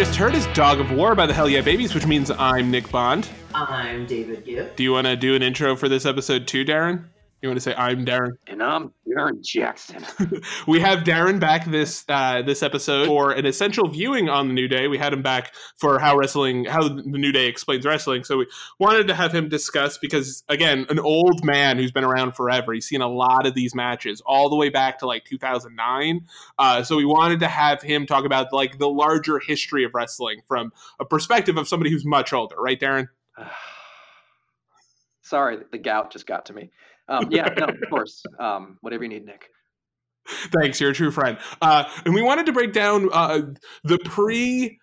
song you just heard is Dog of War by the Hell Yeah Babies, which means I'm Nick Bond. I'm David Gibb. Do you want to do an intro for this episode too, Darren? You want to say I'm Darren? And I'm Darren Jackson. we have Darren back this uh, this episode for an essential viewing on the New Day. We had him back for how wrestling, how the New Day explains wrestling. So we wanted to have him discuss because again, an old man who's been around forever. He's seen a lot of these matches all the way back to like 2009. Uh, so we wanted to have him talk about like the larger history of wrestling from a perspective of somebody who's much older, right, Darren? Sorry, the gout just got to me. Um, yeah, no, of course. Um, whatever you need, Nick. Thanks, you're a true friend. Uh, and we wanted to break down uh, the pre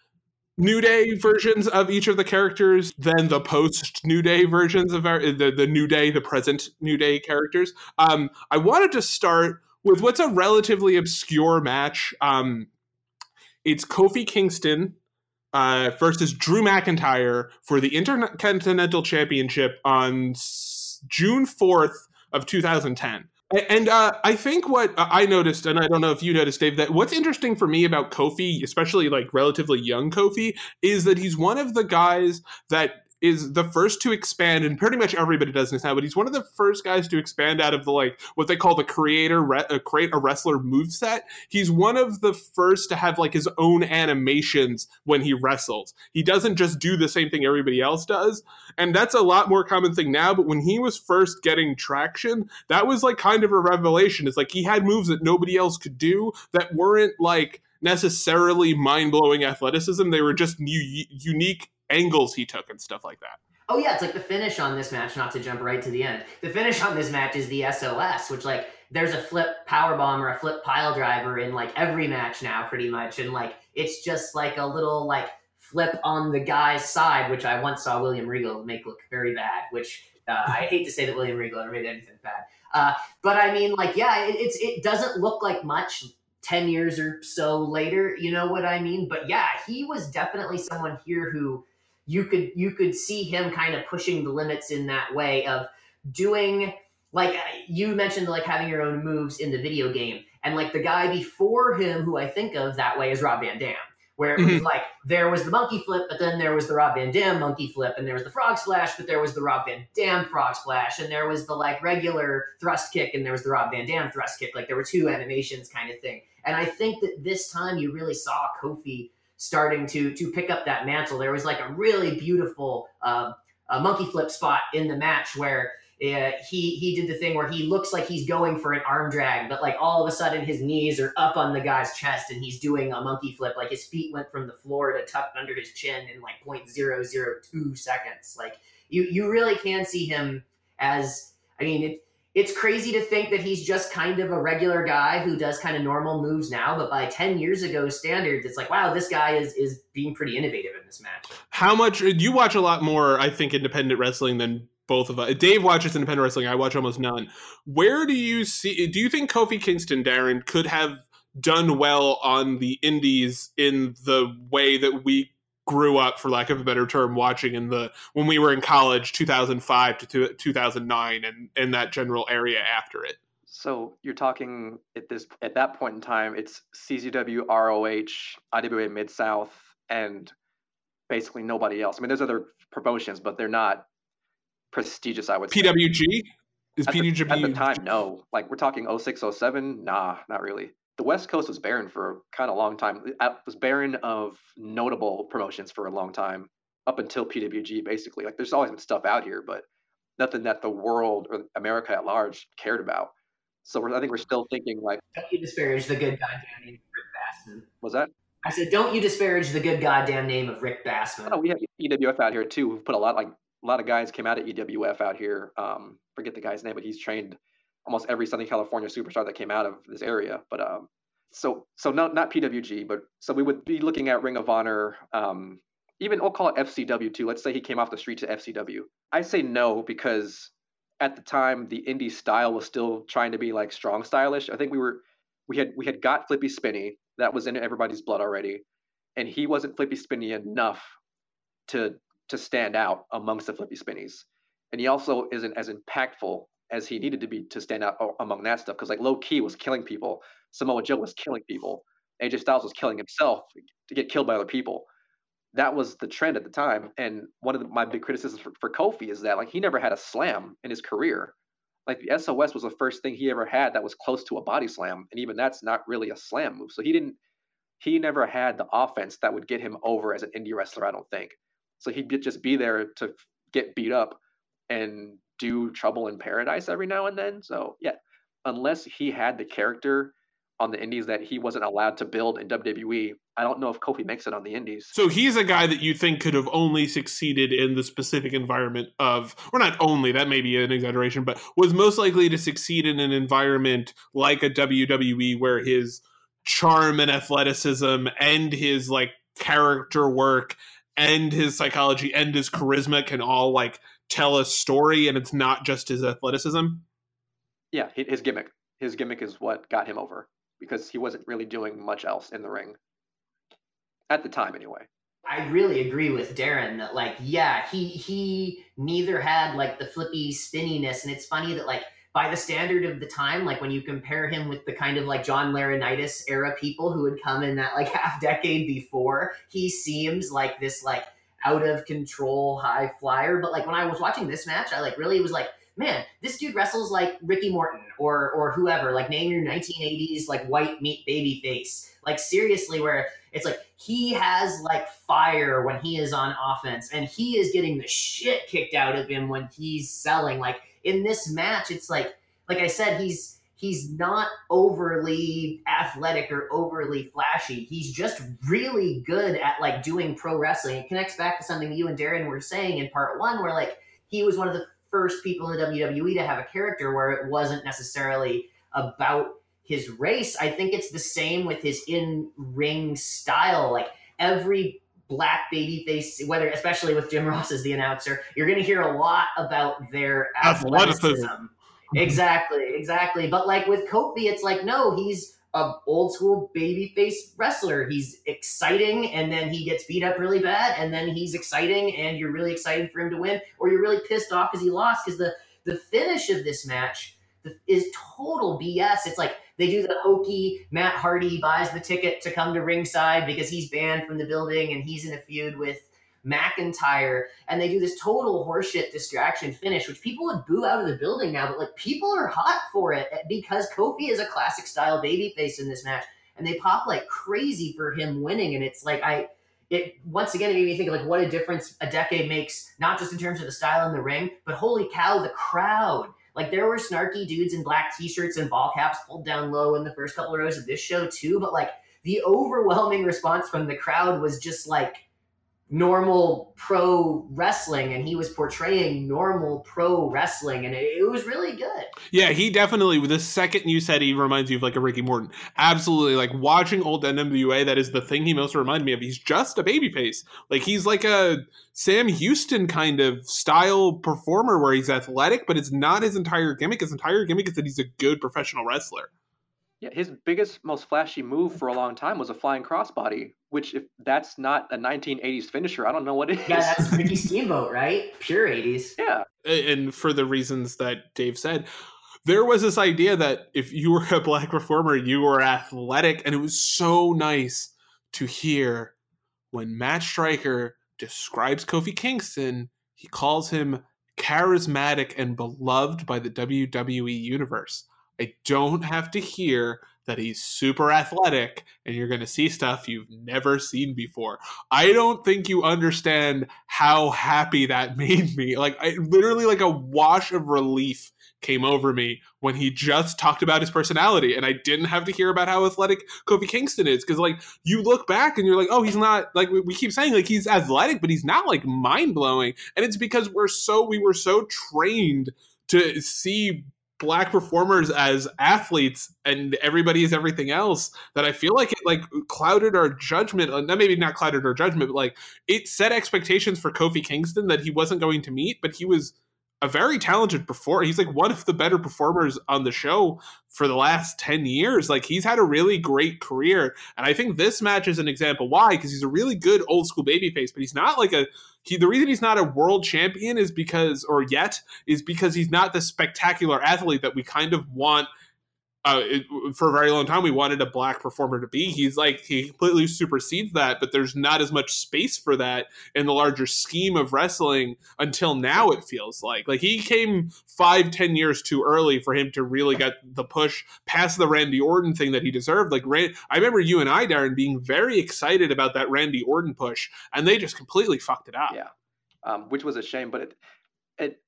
New Day versions of each of the characters, then the post New Day versions of our, the, the New Day, the present New Day characters. Um, I wanted to start with what's a relatively obscure match. Um, it's Kofi Kingston uh, versus Drew McIntyre for the Intercontinental Championship on June 4th, of 2010. And uh, I think what I noticed, and I don't know if you noticed, Dave, that what's interesting for me about Kofi, especially like relatively young Kofi, is that he's one of the guys that is the first to expand, and pretty much everybody does this now. But he's one of the first guys to expand out of the like what they call the creator re- uh, create a wrestler move set. He's one of the first to have like his own animations when he wrestles. He doesn't just do the same thing everybody else does, and that's a lot more common thing now. But when he was first getting traction, that was like kind of a revelation. It's like he had moves that nobody else could do that weren't like necessarily mind-blowing athleticism they were just new, unique angles he took and stuff like that. Oh yeah, it's like the finish on this match. Not to jump right to the end. The finish on this match is the SOS, which like there's a flip power bomb or a flip pile driver in like every match now, pretty much, and like it's just like a little like flip on the guy's side, which I once saw William Regal make look very bad. Which uh, I hate to say that William Regal ever made anything bad, uh, but I mean, like, yeah, it, it's it doesn't look like much 10 years or so later you know what i mean but yeah he was definitely someone here who you could you could see him kind of pushing the limits in that way of doing like you mentioned like having your own moves in the video game. And like the guy before him who i think of that way is rob van dam where it was mm-hmm. like there was the monkey flip but then there was the rob van dam monkey flip and there was the frog splash but there was the rob van dam frog splash and there was the like regular thrust kick and there was the rob van dam thrust kick. Like there were two animations kind of thing. And i think that this time you really saw kofi starting to to pick up that mantle. There was like a really beautiful uh, a monkey flip spot in the match where uh, he he did the thing where he looks like he's going for an arm drag, but like all of a sudden his knees are up on the guy's chest and he's doing a monkey flip. Like his feet went from the floor to tucked under his chin in like 0.002 seconds. Like you you really can see him as I mean it, it's crazy to think that he's just kind of a regular guy who does kind of normal moves now, but by 10 years ago standards, it's like, wow, this guy is is being pretty innovative in this match. How much you watch a lot more, I think, independent wrestling than both of us. Dave watches independent wrestling. I watch almost none. Where do you see? Do you think Kofi Kingston, Darren, could have done well on the indies in the way that we grew up for lack of a better term watching in the when we were in college 2005 to 2009 and in that general area after it. So you're talking at this at that point in time it's czw roh iwa mid south and basically nobody else. I mean there's other promotions but they're not prestigious i would say. Pwg is at pwg the, at the time no. Like we're talking 06 07 nah not really the West Coast was barren for kind of a long time. It was barren of notable promotions for a long time, up until PWG, basically. Like, there's always been stuff out here, but nothing that the world or America at large cared about. So I think we're still thinking like. Don't you disparage the good goddamn name of Rick Bassman? Was that? I said, don't you disparage the good goddamn name of Rick Bassman? Oh, we have EWF out here too. We've put a lot like a lot of guys came out of EWF out here. Um, forget the guy's name, but he's trained almost every Southern California superstar that came out of this area. But um, so so not not PWG, but so we would be looking at Ring of Honor. Um, even we'll call it FCW too. Let's say he came off the street to FCW. I say no because at the time the indie style was still trying to be like strong stylish. I think we were we had we had got Flippy Spinny that was in everybody's blood already, and he wasn't Flippy Spinny enough to to stand out amongst the Flippy Spinnies, and he also isn't as impactful as he needed to be to stand out among that stuff because like Low Ki was killing people samoa joe was killing people AJ Styles was killing himself to get killed by other people. That was the trend at the time. And one of the, my big criticisms for, for Kofi is that like he never had a slam in his career. Like the SOS was the first thing he ever had that was close to a body slam, and even that's not really a slam move. So he didn't. He never had the offense that would get him over as an indie wrestler. I don't think. So he'd just be there to get beat up and do trouble in paradise every now and then. So yeah, unless he had the character on the indies that he wasn't allowed to build in WWE. I don't know if Kofi makes it on the indies. So he's a guy that you think could have only succeeded in the specific environment of, or not only, that may be an exaggeration, but was most likely to succeed in an environment like a WWE where his charm and athleticism and his like character work and his psychology and his charisma can all like tell a story and it's not just his athleticism. Yeah, his gimmick. His gimmick is what got him over because he wasn't really doing much else in the ring at the time anyway. I really agree with Darren that like yeah, he he neither had like the flippy spinniness and it's funny that like by the standard of the time, like when you compare him with the kind of like John Laurinaitis era people who had come in that like half decade before, he seems like this like out of control high flyer. But like when I was watching this match, I like really was like, man, this dude wrestles like Ricky Morton or or whoever. Like name your 1980s like white meat baby face. Like seriously, where it's like he has like fire when he is on offense, and he is getting the shit kicked out of him when he's selling. Like in this match, it's like like I said, he's he's not overly athletic or overly flashy. He's just really good at like doing pro wrestling. It connects back to something you and Darren were saying in part one, where like he was one of the first people in the WWE to have a character where it wasn't necessarily about his race. I think it's the same with his in ring style. Like every black baby face, whether especially with Jim Ross as the announcer, you're going to hear a lot about their athleticism. Mm-hmm. exactly, exactly. But like with Kofi, it's like no, he's a old school baby face wrestler. He's exciting, and then he gets beat up really bad, and then he's exciting, and you're really excited for him to win, or you're really pissed off because he lost. Because the the finish of this match is total BS. It's like they do the hokey Matt Hardy buys the ticket to come to ringside because he's banned from the building and he's in a feud with McIntyre, and they do this total horseshit distraction finish, which people would boo out of the building now, but like people are hot for it eh, because Kofi is a classic style babyface in this match, and they pop like crazy for him winning, and it's like I. It once again it made me think like what a difference a decade makes, not just in terms of the style in the ring, but holy cow, the crowd. Like there were snarky dudes in black t-shirts and ball caps pulled down low in the first couple of rows of this show too, but like the overwhelming response from the crowd was just like normal pro wrestling and he was portraying normal pro wrestling and it, it, was really good. Yeah he definitely the second you said he reminds you of like a ricky morton absolutely. Like watching old nwa that is the thing he most reminded me of. He's just a baby face like he's like a sam houston kind of style performer where he's athletic but it's not his entire gimmick. His entire gimmick is that he's a good professional wrestler yeah, his biggest, most flashy move for a long time was a flying crossbody, which if that's not a 1980s finisher, I don't know what is. Yeah, that's Ricky Steamboat, right? Pure 80s. Yeah. And for the reasons that Dave said, there was this idea that if you were a black reformer, you were athletic, and it was so nice to hear when Matt Striker describes Kofi Kingston, he calls him charismatic and beloved by the WWE universe. I don't have to hear that he's super athletic and you're going to see stuff you've never seen before. I don't think you understand how happy that made me. Like I literally like a wash of relief came over me when he just talked about his personality and I didn't have to hear about how athletic Kofi Kingston is cuz like you look back and you're like oh he's not like we keep saying like he's athletic but he's not like mind-blowing and it's because we're so we were so trained to see black performers as athletes and everybody is everything else that I feel like it like clouded our judgment uh, maybe not clouded our judgment but like it set expectations for Kofi Kingston that he wasn't going to meet but he was a very talented performer. He's like one of the better performers on the show for the last 10 years. Like he's had a really great career. And I think this match is an example why, because he's a really good old school babyface, but he's not like a he the reason he's not a world champion is because or yet is because he's not the spectacular athlete that we kind of want uh, it, for a very long time we wanted a black performer to be. He's like he completely supersedes that, but there's not as much space for that in the larger scheme of wrestling until now. It feels like like he came five ten years too early for him to really get the push past the Randy Orton thing that he deserved. Like I remember you and I, Darren, being very excited about that Randy Orton push, and they just completely fucked it up. Yeah, um, which was a shame. But it, it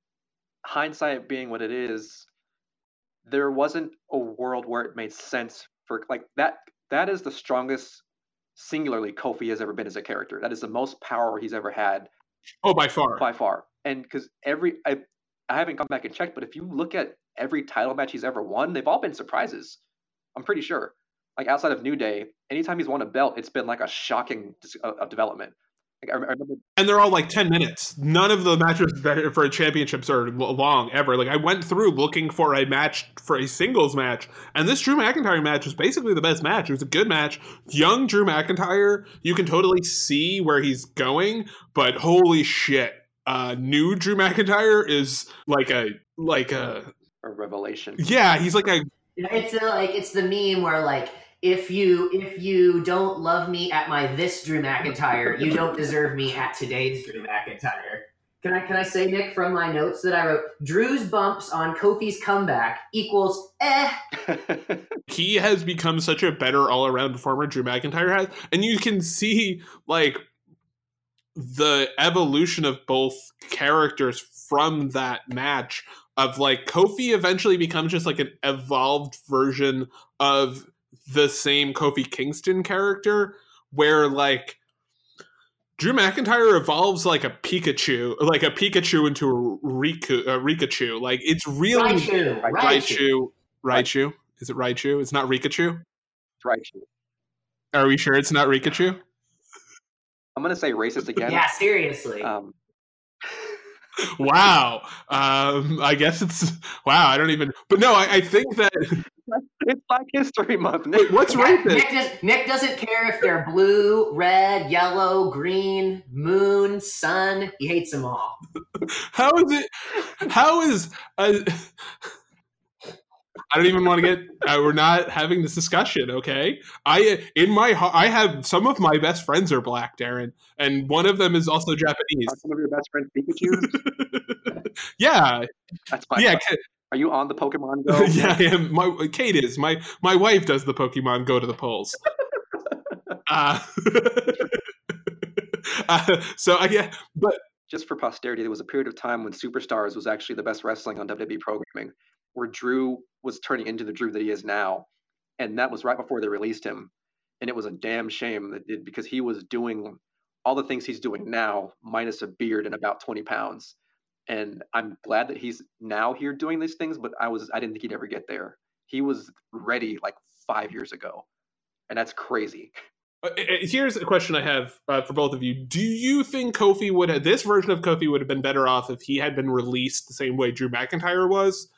hindsight being what it is, there wasn't a world where it made sense for like that. That is the strongest singularly Kofi has ever been as a character. That is the most power he's ever had. Oh, by far, by far. And because every I, I haven't come back and checked, but if you look at every title match he's ever won, they've all been surprises. I'm pretty sure. Like outside of New Day, anytime he's won a belt, it's been like a shocking uh, development. Like I, remember, and they're all like ten minutes. None of the matches that for championships are long ever. Like I went through looking for a match for a singles match, and this Drew McIntyre match was basically the best match. It was a good match. Young Drew McIntyre, you can totally see where he's going, but holy shit, uh, new Drew McIntyre is like a like a a revelation. Yeah, he's like a. It's a, like it's the meme where like if you if you don't love me at my this Drew McIntyre, you don't deserve me at today's Drew McIntyre. Can I can I say Nick from my notes that I wrote? Drew's bumps on Kofi's comeback equals eh. he has become such a better all around performer. Drew McIntyre has, and you can see like the evolution of both characters from that match. Of like Kofi eventually becomes just like an evolved version of the same Kofi Kingston character where like Drew McIntyre evolves like a Pikachu, like a Pikachu into a Riku, a Rikachu. Like it's really Raichu, Raichu, Raichu. Is it Raichu? It's not Rikachu. It's Raichu. Are we sure it's not Rikachu? I'm gonna say racist again. Yeah, seriously. Um, wow. Um, I guess it's wow. I don't even. But no, I, I think that it's Black History Month. Nick, what's racist? Nick, does, Nick doesn't care if they're blue, red, yellow, green, moon, sun. He hates them all. How is it? How is? Uh, I don't even want to get. Uh, we're not having this discussion, okay? I in my I have some of my best friends are black, Darren, and one of them is also Japanese. Are some of your best friends Pikachu? yeah, that's my yeah. Are you on the Pokemon Go? yeah, I am. My Kate is my my wife does the Pokemon Go to the polls. uh, uh, so I yeah, but just for posterity, there was a period of time when Superstars was actually the best wrestling on WWE programming where Drew was turning into the Drew that he is now. And that was right before they released him. And it was a damn shame that it, because he was doing all the things he's doing now, minus a beard and about 20 pounds. And I'm glad that he's now here doing these things, but I was I didn't think he'd ever get there. He was ready like five years ago. And that's crazy. Uh, here's a question I have uh, for both of you. Do you think Kofi would have this version of Kofi would have been better off if he had been released the same way Drew McIntyre was?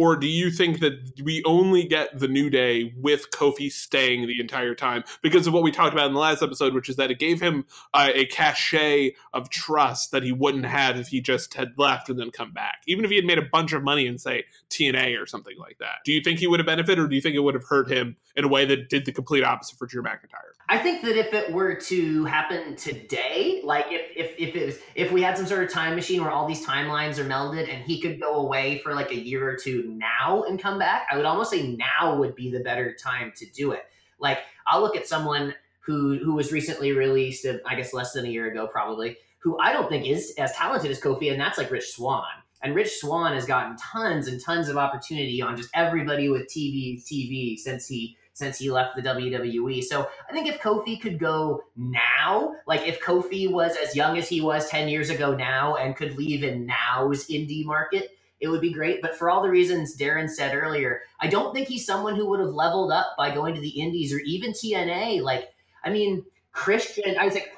Or do you think that we only get the New Day with Kofi staying the entire time because of what we talked about in the last episode, which is that it gave him uh, a cachet of trust that he wouldn't have if he just had left and then come back, even if he had made a bunch of money in, say, TNA or something like that. Do you think he would have benefited, or do you think it would have hurt him in a way that did the complete opposite for Drew McIntyre? I think that if it were to happen today, like if if if it was if we had some sort of time machine where all these timelines are melded and he could go away for like a year or two now and come back, I would almost say now would be the better time to do it. Like I'll look at someone who who was recently released, uh, I guess less than a year ago, probably, who I don't think is as talented as Kofi, and that's like Rich Swann. And Rich Swann has gotten tons and tons of opportunity on just everybody with TV TV since he since he left the WWE. So I think if Kofi could go now, like if Kofi was as young as he was 10 years ago now and could leave in now's indie market, it would be great. But for all the reasons Darren said earlier, I don't think he's someone who would have leveled up by going to the indies or even TNA. Like, I mean, Christian, I was like,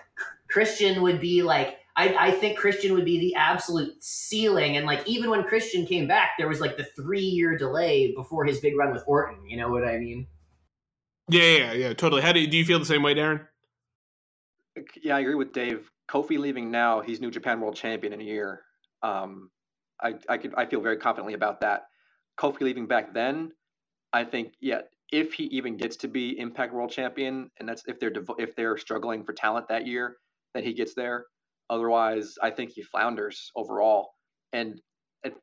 Christian would be like, I, I think Christian would be the absolute ceiling. And like, even when Christian came back, there was like the three year delay before his big run with Orton. You know what I mean? Yeah, yeah, yeah, totally. How do you, do you feel the same way, Darren? Yeah, I agree with Dave. Kofi leaving now, he's New Japan World Champion in a year. Um, I I could I feel very confidently about that. Kofi leaving back then, I think yeah, if he even gets to be Impact World Champion, and that's if they're if they're struggling for talent that year, then he gets there. Otherwise, I think he flounders overall. And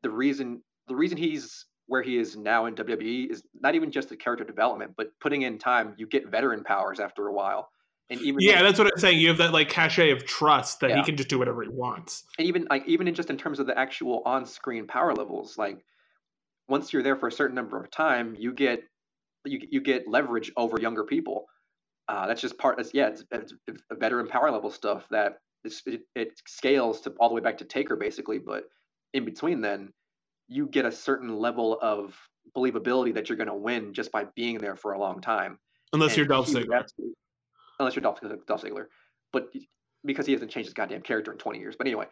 the reason the reason he's where he is now in WWE is not even just the character development, but putting in time. You get veteran powers after a while. And even yeah, that's what I'm saying. You have that like cachet of trust that Yeah. he can just do whatever he wants. and even like even in just in terms of the actual on-screen power levels like once you're there for a certain number of time you get you, you get leverage over younger people uh, that's just part that's yeah it's, it's a veteran power level stuff that it, it scales to all the way back to taker basically but in between then you get a certain level of believability that you're going to win just by being there for a long time Unless and you're Dolph Ziggler. Absolutely- Unless you're Dolph, Dolph Ziggler. But because he hasn't changed his goddamn character in 20 years. But anyway,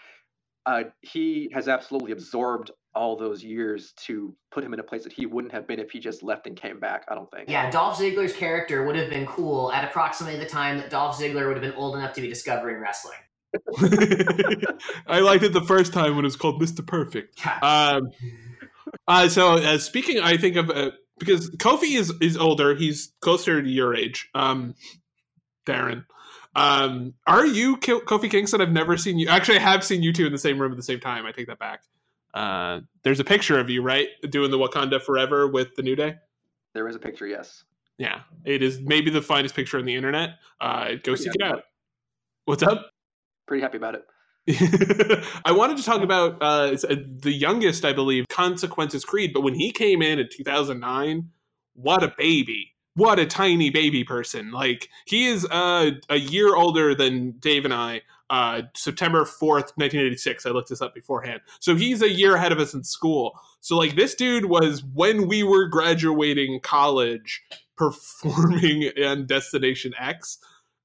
uh, he has absolutely absorbed all those years to put him in a place that he wouldn't have been if he just left and came back. I don't think. Yeah, Dolph Ziggler's character would have been cool at approximately the time that Dolph Ziggler would have been old enough to be discovering wrestling. I liked it the first time when it was called Mr. Perfect. Um, uh, so uh, speaking, I think of uh, because Kofi is is older. He's closer to your age, um, Darren. Um, are you Ki- Kofi Kingston? I've never seen you. Actually, I have seen you two in the same room at the same time. I take that back. Uh, there's a picture of you, right, doing the Wakanda Forever with the New Day. There is a picture, yes. Yeah, it is maybe the finest picture on the internet. Uh, go Pretty seek it out. What's up? Pretty happy about it. I wanted to talk about uh, uh, the youngest, I believe, Consequences Creed. But when he came in in 2009, what a baby! What a tiny baby person! Like he is uh, a year older than Dave and I. Uh, September 4th, 1986. I looked this up beforehand. So he's a year ahead of us in school. So like this dude was when we were graduating college performing in Destination X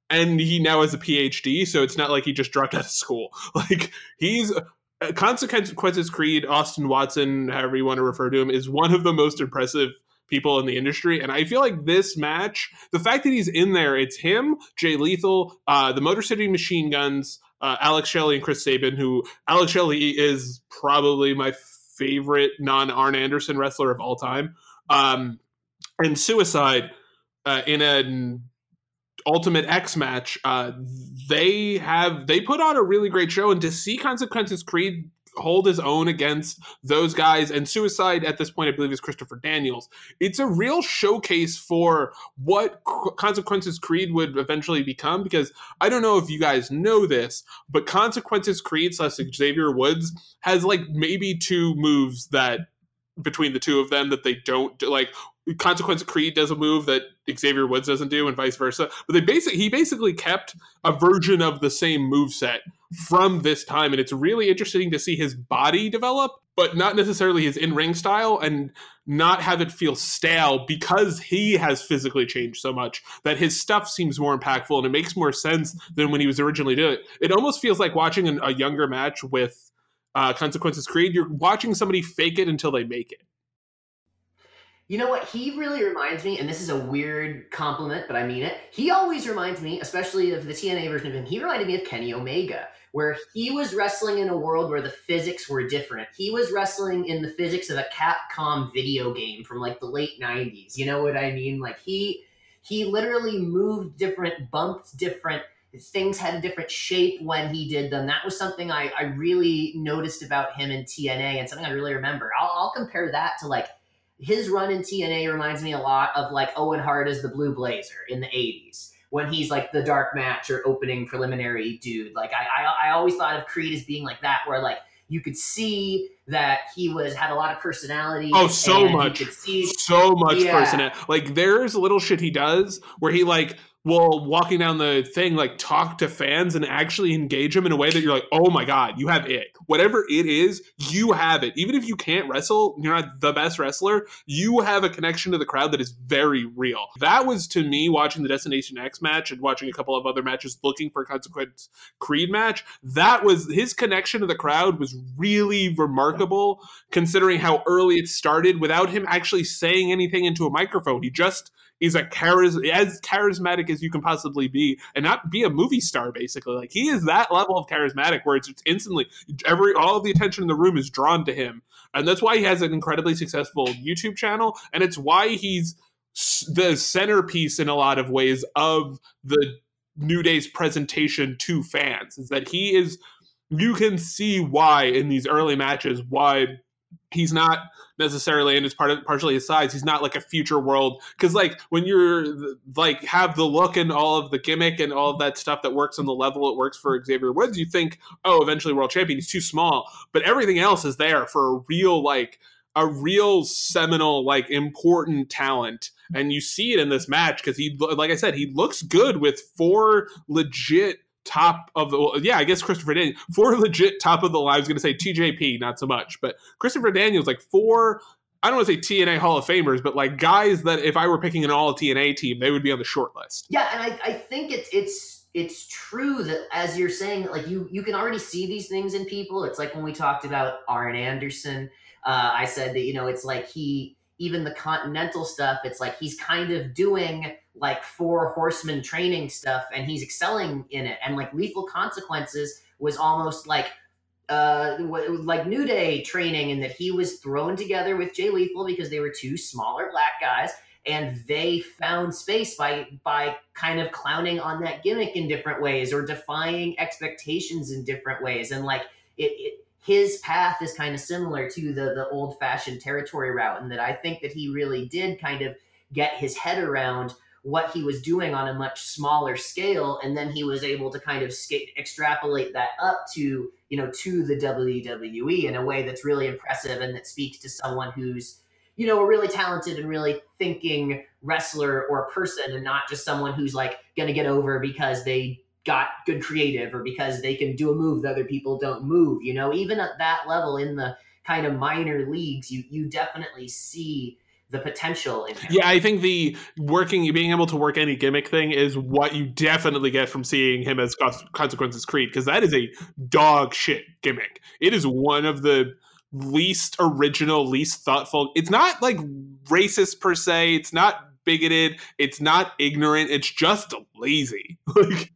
and he now has a PhD, so it's not like he just dropped out of school. Like he's uh, Consequences Creed, Austin Watson, however you want to refer to him, is one of the most impressive people in the industry. And I feel like this match, the fact that he's in there, it's him, Jay Lethal, uh, the Motor City Machine Guns, uh, Alex Shelley, and Chris Sabin. Who Alex Shelley is probably my favorite non Arn Anderson wrestler of all time. Um, and Suicide uh, in an Ultimate X match, uh, they have they put on a really great show, and to see Consequences Creed hold his own against those guys and Suicide at this point, I believe, is Christopher Daniels. It's a real showcase for what Consequences Creed would eventually become. Because I don't know if you guys know this, but Consequences Creed slash Xavier Woods has like maybe two moves that between the two of them that they don't do. like consequence creed does a move that xavier woods doesn't do and vice versa. But they basically he basically kept a version of the same move set from this time and it's really interesting to see his body develop but not necessarily his in-ring style and not have it feel stale because he has physically changed so much that his stuff seems more impactful and it makes more sense than when he was originally doing it. It almost feels like watching an, a younger match with uh, consequences creed. You're watching somebody fake it until they make it You know what? He really reminds me, and this is a weird compliment, but I mean it. He always reminds me, especially of the TNA version of him, he reminded me of Kenny Omega, where he was wrestling in a world where the physics were different. He was wrestling in the physics of a Capcom video game from like the late 90s. You know what I mean? Like he he literally moved different, bumped different, things had a different shape when he did them. That was something I, I really noticed about him in TNA and something I really remember. I'll, I'll compare that to like his run in TNA reminds me a lot of like Owen Hart as the Blue Blazer in the 80s when he's like the dark match or opening preliminary dude. Like I, I, I always thought of Creed as being like that, where like you could see that he was had a lot of personality. Oh, so much. could see so much Yeah. personality. Like there's a little shit he does where he like will walking down the thing like talk to fans and actually engage them in a way that you're like, oh my god, you have it. Whatever it is, you have it. Even if you can't wrestle, you're not the best wrestler. You have a connection to the crowd that is very real. That was to me watching the Destination X match and watching a couple of other matches looking for a consequence Creed match. That was his connection to the crowd was really remarkable considering how early it started without him actually saying anything into a microphone. He just is a charis- as charismatic as you can possibly be and not be a movie star basically. Like he is that level of charismatic where it's, it's instantly every all of the attention in the room is drawn to him. And that's why he has an incredibly successful youtube channel and it's why he's the centerpiece in a lot of ways of the new day's presentation to fans is that he is you can see why in these early matches why he's not necessarily and it's part of partially his size he's not like a future world. Because like when you're like have the look and all of the gimmick and all of that stuff that works on the level it works for xavier woods you think oh eventually world champion he's too small. But everything else is there for a real like a real seminal like important talent. And you see it in this match because he like i said he looks good with four legit top of the well, yeah, I guess Christopher Daniels four legit top of the line. I was going to say TJP, not so much, but Christopher Daniels like four. I don't want to say TNA Hall of Famers, but like guys that if I were picking an all TNA team, they would be on the short list. Yeah, and I, I think it's it's it's true that as you're saying, like you you can already see these things in people. It's like when we talked about Arn Anderson. Uh, I said that you know it's like he even the continental stuff. It's like he's kind of doing like four horsemen training stuff and he's excelling in it. And like lethal consequences was almost like uh like new day training and that he was thrown together with jay lethal because they were two smaller black guys and they found space by by kind of clowning on that gimmick in different ways or defying expectations in different ways. And like it, it his path is kind of similar to the the old fashioned territory route and that i think that he really did kind of get his head around what he was doing on a much smaller scale and then he was able to kind of sca- extrapolate that up to you know to the WWE in a way that's really impressive and that speaks to someone who's you know a really talented and really thinking wrestler or person and not just someone who's like going to get over because they got good creative or because they can do a move that other people don't move you know? Even at that level in the kind of minor leagues you you definitely see the potential in. Yeah, I think the working, being able to work any gimmick thing is what you definitely get from seeing him as Consequences Creed, because that is a dog shit gimmick. It is one of the least original, least thoughtful. It's not like racist per se. It's not bigoted. It's not ignorant. It's just lazy. like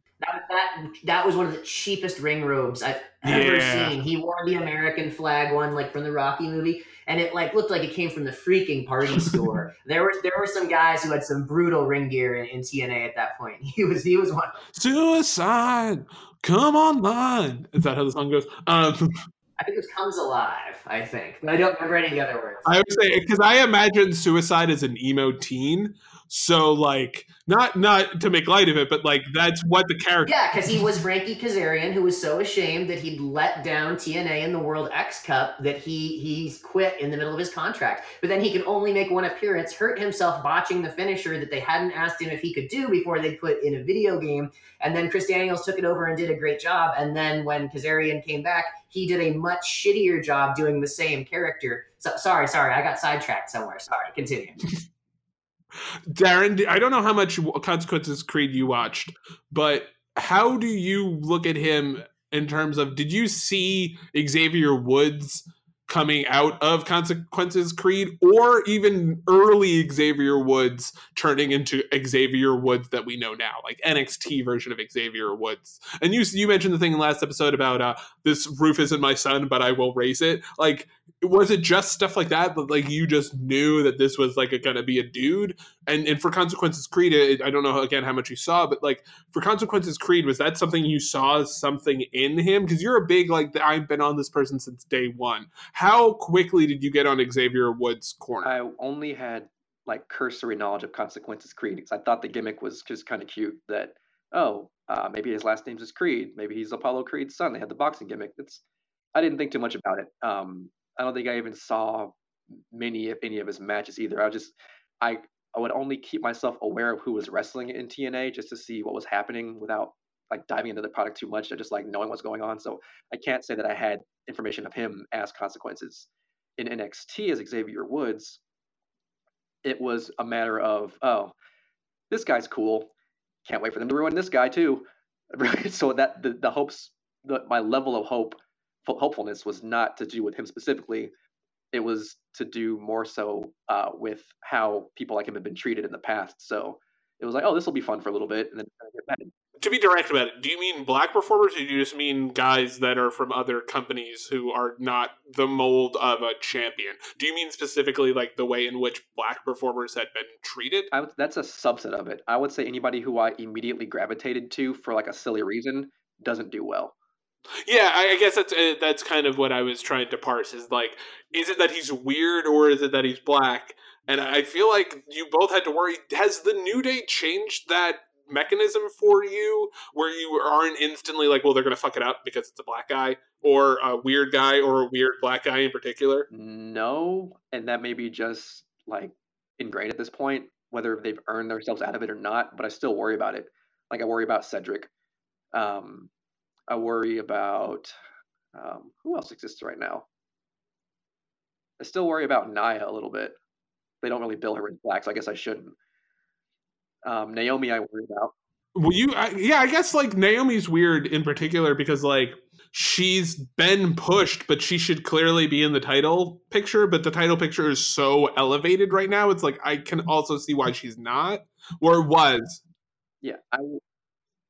that, was one of the cheapest ring robes I've ever yeah. seen. He wore the American flag one, like from the Rocky movie and it like looked like it came from the freaking party store. there were there were some guys who had some brutal ring gear in, in TNA at that point. He was he was one. Suicide, come online. Is that how the song goes? Um, I think it "Comes Alive." I think, but I don't remember any other words. I would say because I imagine suicide as an emo teen, so like not not to make light of it, but like that's what the character. Yeah, because he was Frankie Kazarian, who was so ashamed that he'd let down TNA in the World X Cup that he he quit in the middle of his contract. But then he could only make one appearance, hurt himself botching the finisher that they hadn't asked him if he could do before they put in a video game. And then Chris Daniels took it over and did a great job. And then when Kazarian came back, he did a much shittier job doing the same character. So sorry, sorry, I got sidetracked somewhere. Sorry, continue. Darren, I don't know how much Consequences Creed you watched, but how do you look at him in terms of did you see Xavier Woods coming out of Consequences Creed or even early Xavier Woods turning into Xavier Woods that we know now, like NXT version of Xavier Woods. And you you mentioned the thing in last episode about uh, this roof isn't my son, but I will raise it. Like was it just stuff like that that like you just knew that this was like gonna be a dude? And and for consequences creed it, i don't know again how much you saw but like for consequences creed was that something you saw something in him? Because you're a big like i've been on this person since day one. How quickly did you get on xavier woods corner? I only had like cursory knowledge of consequences creed because i thought the gimmick was just kind of cute that oh uh, maybe his last name is creed. Maybe he's apollo creed's son. They had the boxing gimmick. It's I didn't think too much about it. Um, I don't think I even saw many if any of his matches either. I just I I would only keep myself aware of who was wrestling in TNA just to see what was happening without like diving into the product too much or just like knowing what's going on. So I can't say that I had information of him as consequences. In NXT as Xavier Woods, it was a matter of, oh, this guy's cool. Can't wait for them to ruin this guy too. so that the, the hopes, the, my level of hope hopefulness was not to do with him specifically, it was to do more so uh, with how people like him have been treated in the past. So it was like, oh, this will be fun for a little bit, and then get bad. To be direct about it, do you mean black performers, or do you just mean guys that are from other companies who are not the mold of a champion? Do you mean specifically like the way in which black performers had been treated? I would, that's a subset of it. I would say anybody who I immediately gravitated to for like a silly reason doesn't do well. Yeah, I, guess that's uh, that's kind of what I was trying to parse. Is like, is it that he's weird or is it that he's black? And I feel like you both had to worry. Has the New Day changed that mechanism for you where you aren't instantly like, well, they're going to fuck it up because it's a black guy or a weird guy or a weird black guy in particular? No. And that may be just like ingrained at this point, whether they've earned themselves out of it or not. But I still worry about it. Like I worry about Cedric. Um, I worry about um, who else exists right now. I still worry about Nia a little bit. They don't really bill her in black, so I guess I shouldn't. Um, Naomi, I worry about. Well, you, I, yeah, I guess like Naomi's weird in particular because like she's been pushed, but she should clearly be in the title picture. But the title picture is so elevated right now. It's like I can also see why she's not or was. Yeah, I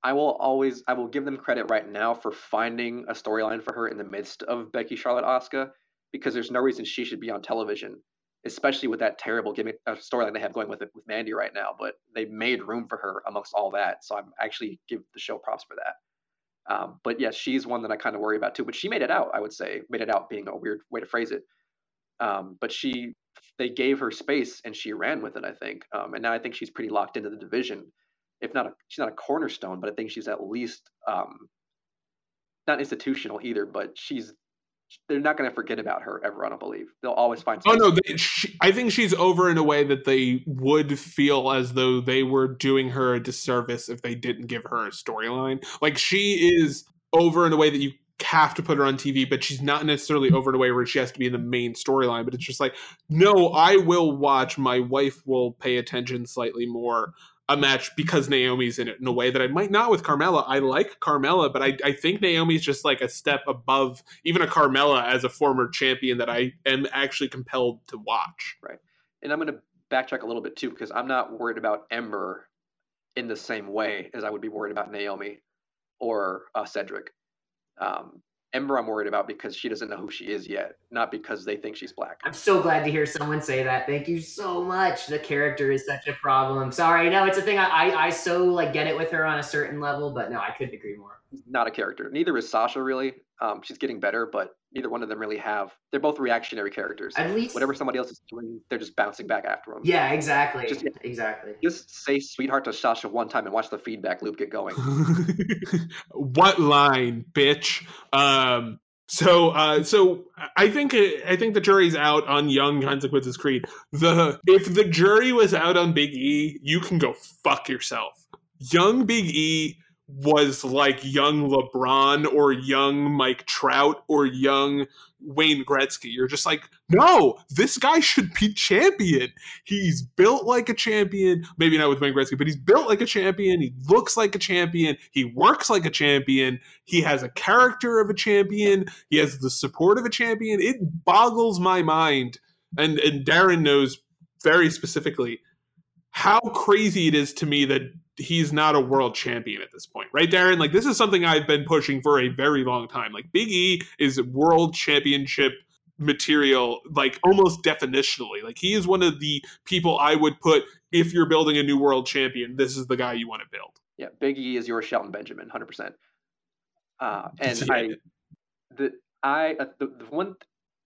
I will always I will give them credit right now for finding a storyline for her in the midst of Becky Charlotte Asuka because there's no reason she should be on television, especially with that terrible gimmick uh, storyline they have going with it with Mandy right now. But they made room for her amongst all that, so I'm actually give the show props for that. Um, but yes, she's one that I kind of worry about too. But she made it out. I would say made it out being a weird way to phrase it. Um, but she they gave her space and she ran with it. I think, um, and now I think she's pretty locked into the division if not a, she's not a cornerstone, but I think she's at least um, not institutional either. But she's they're not going to forget about her ever. I don't believe they'll always find. Oh no, they, she, I think she's over in a way that they would feel as though they were doing her a disservice if they didn't give her a storyline. Like she is over in a way that you have to put her on TV, but she's not necessarily over in a way where she has to be in the main storyline. But it's just like, no, I will watch. My wife will pay attention slightly more a match because Naomi's in it in a way that I might not with Carmella. I like Carmella, but I, I think Naomi's just like a step above even a Carmella as a former champion that I am actually compelled to watch. Right. And I'm going to backtrack a little bit too because I'm not worried about Ember in the same way as I would be worried about Naomi or uh, Cedric. Um, Ember, I'm worried about because she doesn't know who she is yet, not because they think she's black. I'm so glad to hear someone say that. Thank you so much. The character is such a problem. Sorry, no, it's a thing. I, I, I so like get it with her on a certain level, but no, I couldn't agree more. Not a character. Neither is Sasha really. Um, she's getting better, but neither one of them really have. They're both reactionary characters. At least whatever somebody else is doing, they're just bouncing back after them. Yeah, exactly. Just, exactly. Just say "sweetheart" to Sasha one time and watch the feedback loop get going. what line, bitch? Um, so, uh, so I think I think the jury's out on Young Consequences Creed. The if the jury was out on Big E, you can go fuck yourself. Young Big E was like young LeBron or young Mike Trout or young Wayne Gretzky. You're just like, no, this guy should be champion. He's built like a champion. Maybe not with Wayne Gretzky, but he's built like a champion. He looks like a champion. He works like a champion. He has a character of a champion. He has the support of a champion. It boggles my mind. And and Darren knows very specifically how crazy it is to me that he's not a world champion at this point, right, Darren? Like this is something I've been pushing for a very long time. Like Big E is world championship material, like almost definitionally. Like he is one of the people I would put if you're building a new world champion. This is the guy you want to build. Yeah, Big E is your Shelton Benjamin, hundred uh, percent. And yeah. I, the I uh, the, the one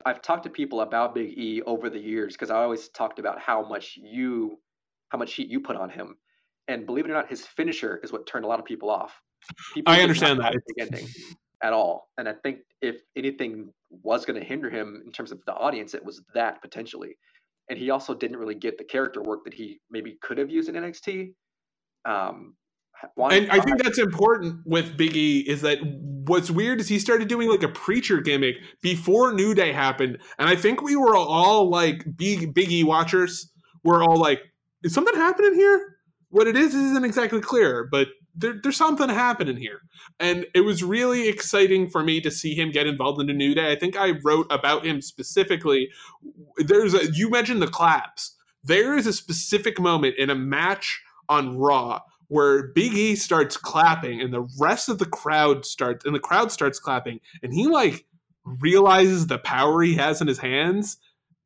I've talked to people about Big E over the years because I always talked about how much you how much heat you put on him and believe it or not, his finisher is what turned a lot of people off. People I understand that ending at all, and I think if anything was going to hinder him in terms of the audience, it was that potentially. And he also didn't really get the character work that he maybe could have used in NXT. Um, and I think that's important with Biggie is that what's weird is he started doing like a preacher gimmick before New Day happened, and I think we were all like big Biggie watchers. We're all like, is something happening here? what it is isn't exactly clear, but there, there's something happening here. And it was really exciting for me to see him get involved in a New Day. I think I wrote about him specifically. There's a, you mentioned the claps. There is a specific moment in a match on Raw where Big E starts clapping and the rest of the crowd starts, and the crowd starts clapping, and he like realizes the power he has in his hands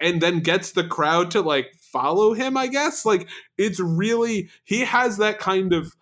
and then gets the crowd to like follow him, I guess. Like it's really he has that kind of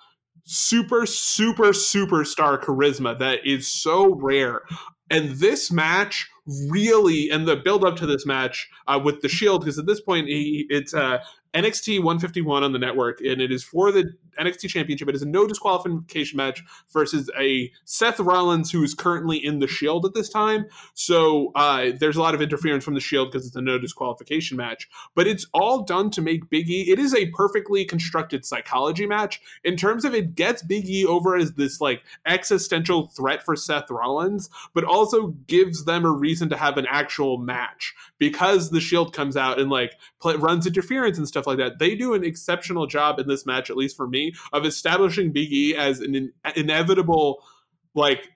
super super superstar charisma that is so rare. And this match really and the build up to this match uh, with the Shield because at this point he, it's uh, NXT 151 on the network, and it is for the NXT Championship. It is a no disqualification match versus a Seth Rollins who is currently in the Shield at this time. So uh, there's a lot of interference from the Shield because it's a no disqualification match. But it's all done to make Big E. It is a perfectly constructed psychology match in terms of it gets Big E over as this like existential threat for Seth Rollins, but also gives them a reason to have an actual match because the Shield comes out and like runs interference and stuff like that. They do an exceptional job in this match, at least for me, of establishing Big E as an in- inevitable like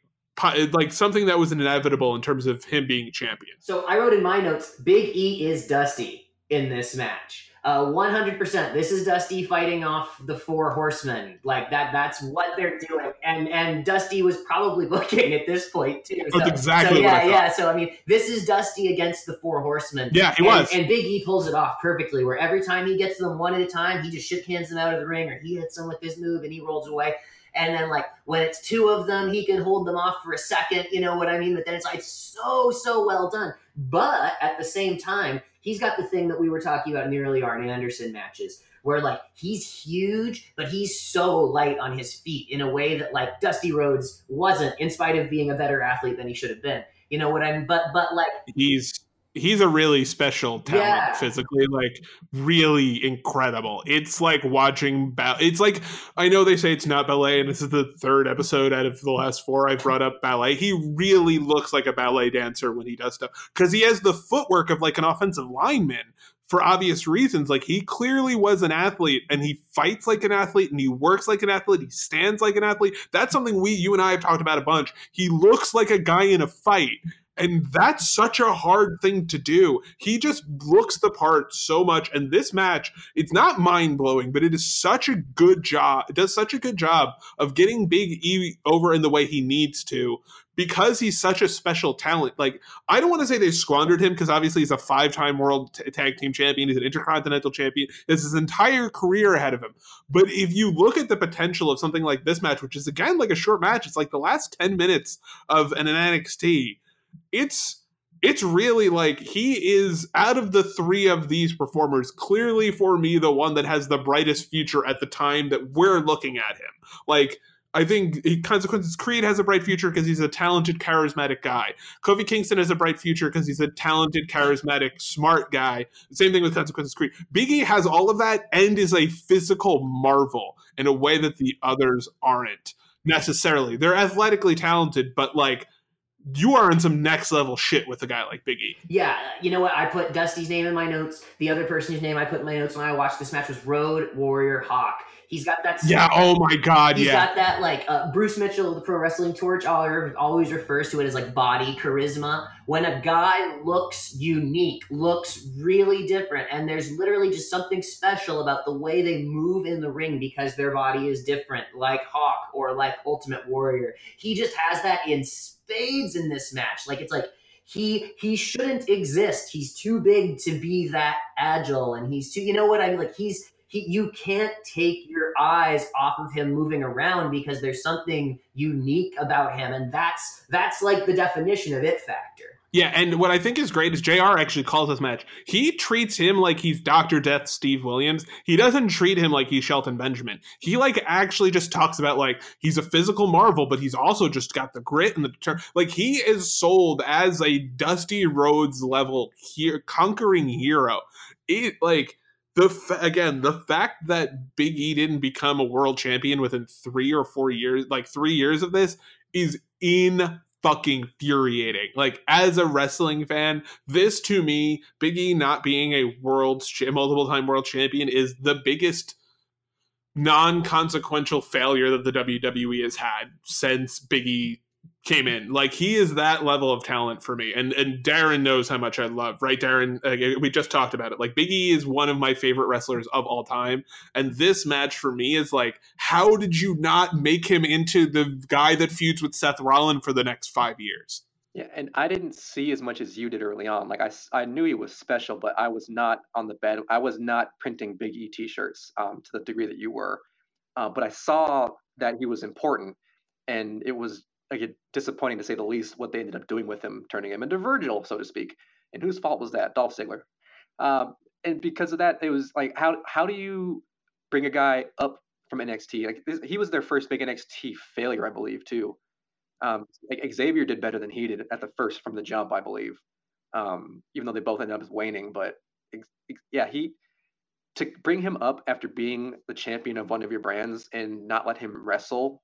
like something that was inevitable in terms of him being champion. So I wrote in my notes, Big E is Dusty in this match. Uh, 100%. This is Dusty fighting off the four horsemen. Like that. That's what they're doing. And and Dusty was probably booking at this point too. So, That's exactly. So yeah, yeah. So I mean, this is Dusty against the four horsemen. Yeah, he and, was. And Big E pulls it off perfectly. Where every time he gets them one at a time, he just shit hands them out of the ring, or he hits them with his move and he rolls away. And then like when it's two of them, he can hold them off for a second. You know what I mean? But then it's like so so well done. But at the same time, he's got the thing that we were talking about in the early Arn Anderson matches, where like he's huge, but he's so light on his feet in a way that like Dusty Rhodes wasn't, in spite of being a better athlete than he should have been. You know what I'm? But but like he's he's a really special talent yeah. physically like really incredible. It's like watching ba- it's like i know they say it's not ballet and this is the third episode out of the last four i've brought up ballet. He really looks like a ballet dancer when he does stuff because he has the footwork of like an offensive lineman for obvious reasons. Like he clearly was an athlete and he fights like an athlete and he works like an athlete he stands like an athlete. That's something we you and i have talked about a bunch. He looks like a guy in a fight and that's such a hard thing to do. He just looks the part so much. And this match, it's not mind blowing, but it is such a good job. It does such a good job of getting Big E over in the way he needs to because he's such a special talent. Like, I don't want to say they squandered him because obviously he's a five time world t- tag team champion. He's an intercontinental champion. There's his entire career ahead of him. But if you look at the potential of something like this match, which is again like a short match, it's like the last 10 minutes of an NXT it's it's really like he is out of the three of these performers clearly for me the one that has the brightest future at the time that we're looking at him like I think Consequences Creed has a bright future because he's a talented, charismatic guy. Kofi Kingston has a bright future because he's a talented, charismatic, smart guy. Same thing with Consequences Creed. Biggie has all of that and is a physical marvel in a way that the others aren't necessarily. They're athletically talented, but like you are in some next level shit with a guy like Big E. Yeah, you know what? I put Dusty's name in my notes. The other person whose name I put in my notes when I watched this match was Road Warrior Hawk. He's got that. Yeah. Oh my God. He's yeah. got that like uh, Bruce Mitchell, of the Pro Wrestling Torch, always refers to it as like body charisma. When a guy looks unique, looks really different, and there's literally just something special about the way they move in the ring because their body is different, like Hawk or like Ultimate Warrior. He just has that in spades in this match. Like it's like he he shouldn't exist. He's too big to be that agile, and he's too. You know what I mean? Like he's he, you can't take your eyes off of him moving around because there's something unique about him, and that's that's like the definition of it factor. Yeah, and what I think is great is JR actually calls this match. He treats him like he's Dr. Death Steve Williams. He doesn't treat him like he's Shelton Benjamin. He like actually just talks about like he's a physical marvel, but he's also just got the grit and the deter- like he is sold as a Dusty Rhodes level here conquering hero. It like the fa- again the fact that Big E didn't become a world champion within 3 or 4 years, like 3 years of this is in fucking infuriating. Like as a wrestling fan, this to me, Biggie not being a world multiple time world champion is the biggest non-consequential failure that the WWE has had since Biggie came in. Like he is that level of talent for me. And and Darren knows how much I love, right? Darren, uh, we just talked about it. Like Biggie is one of my favorite wrestlers of all time. And this match for me is like, how did you not make him into the guy that feuds with Seth Rollins for the next five years? Yeah, and I didn't see as much as you did early on. Like I, I knew he was special, but I was not on the bed. I was not printing Big E T-shirts um, to the degree that you were. Uh, but I saw that he was important, and it was like disappointing to say the least what they ended up doing with him, turning him into Virgil, so to speak. And whose fault was that? Dolph Ziggler. Um, and because of that, it was like how how do you bring a guy up from NXT? Like this, he was their first big NXT failure, I believe, too. Um, like Xavier did better than he did at the first from the jump, I believe. Um, even though they both ended up waning, but yeah, he to bring him up after being the champion of one of your brands and not let him wrestle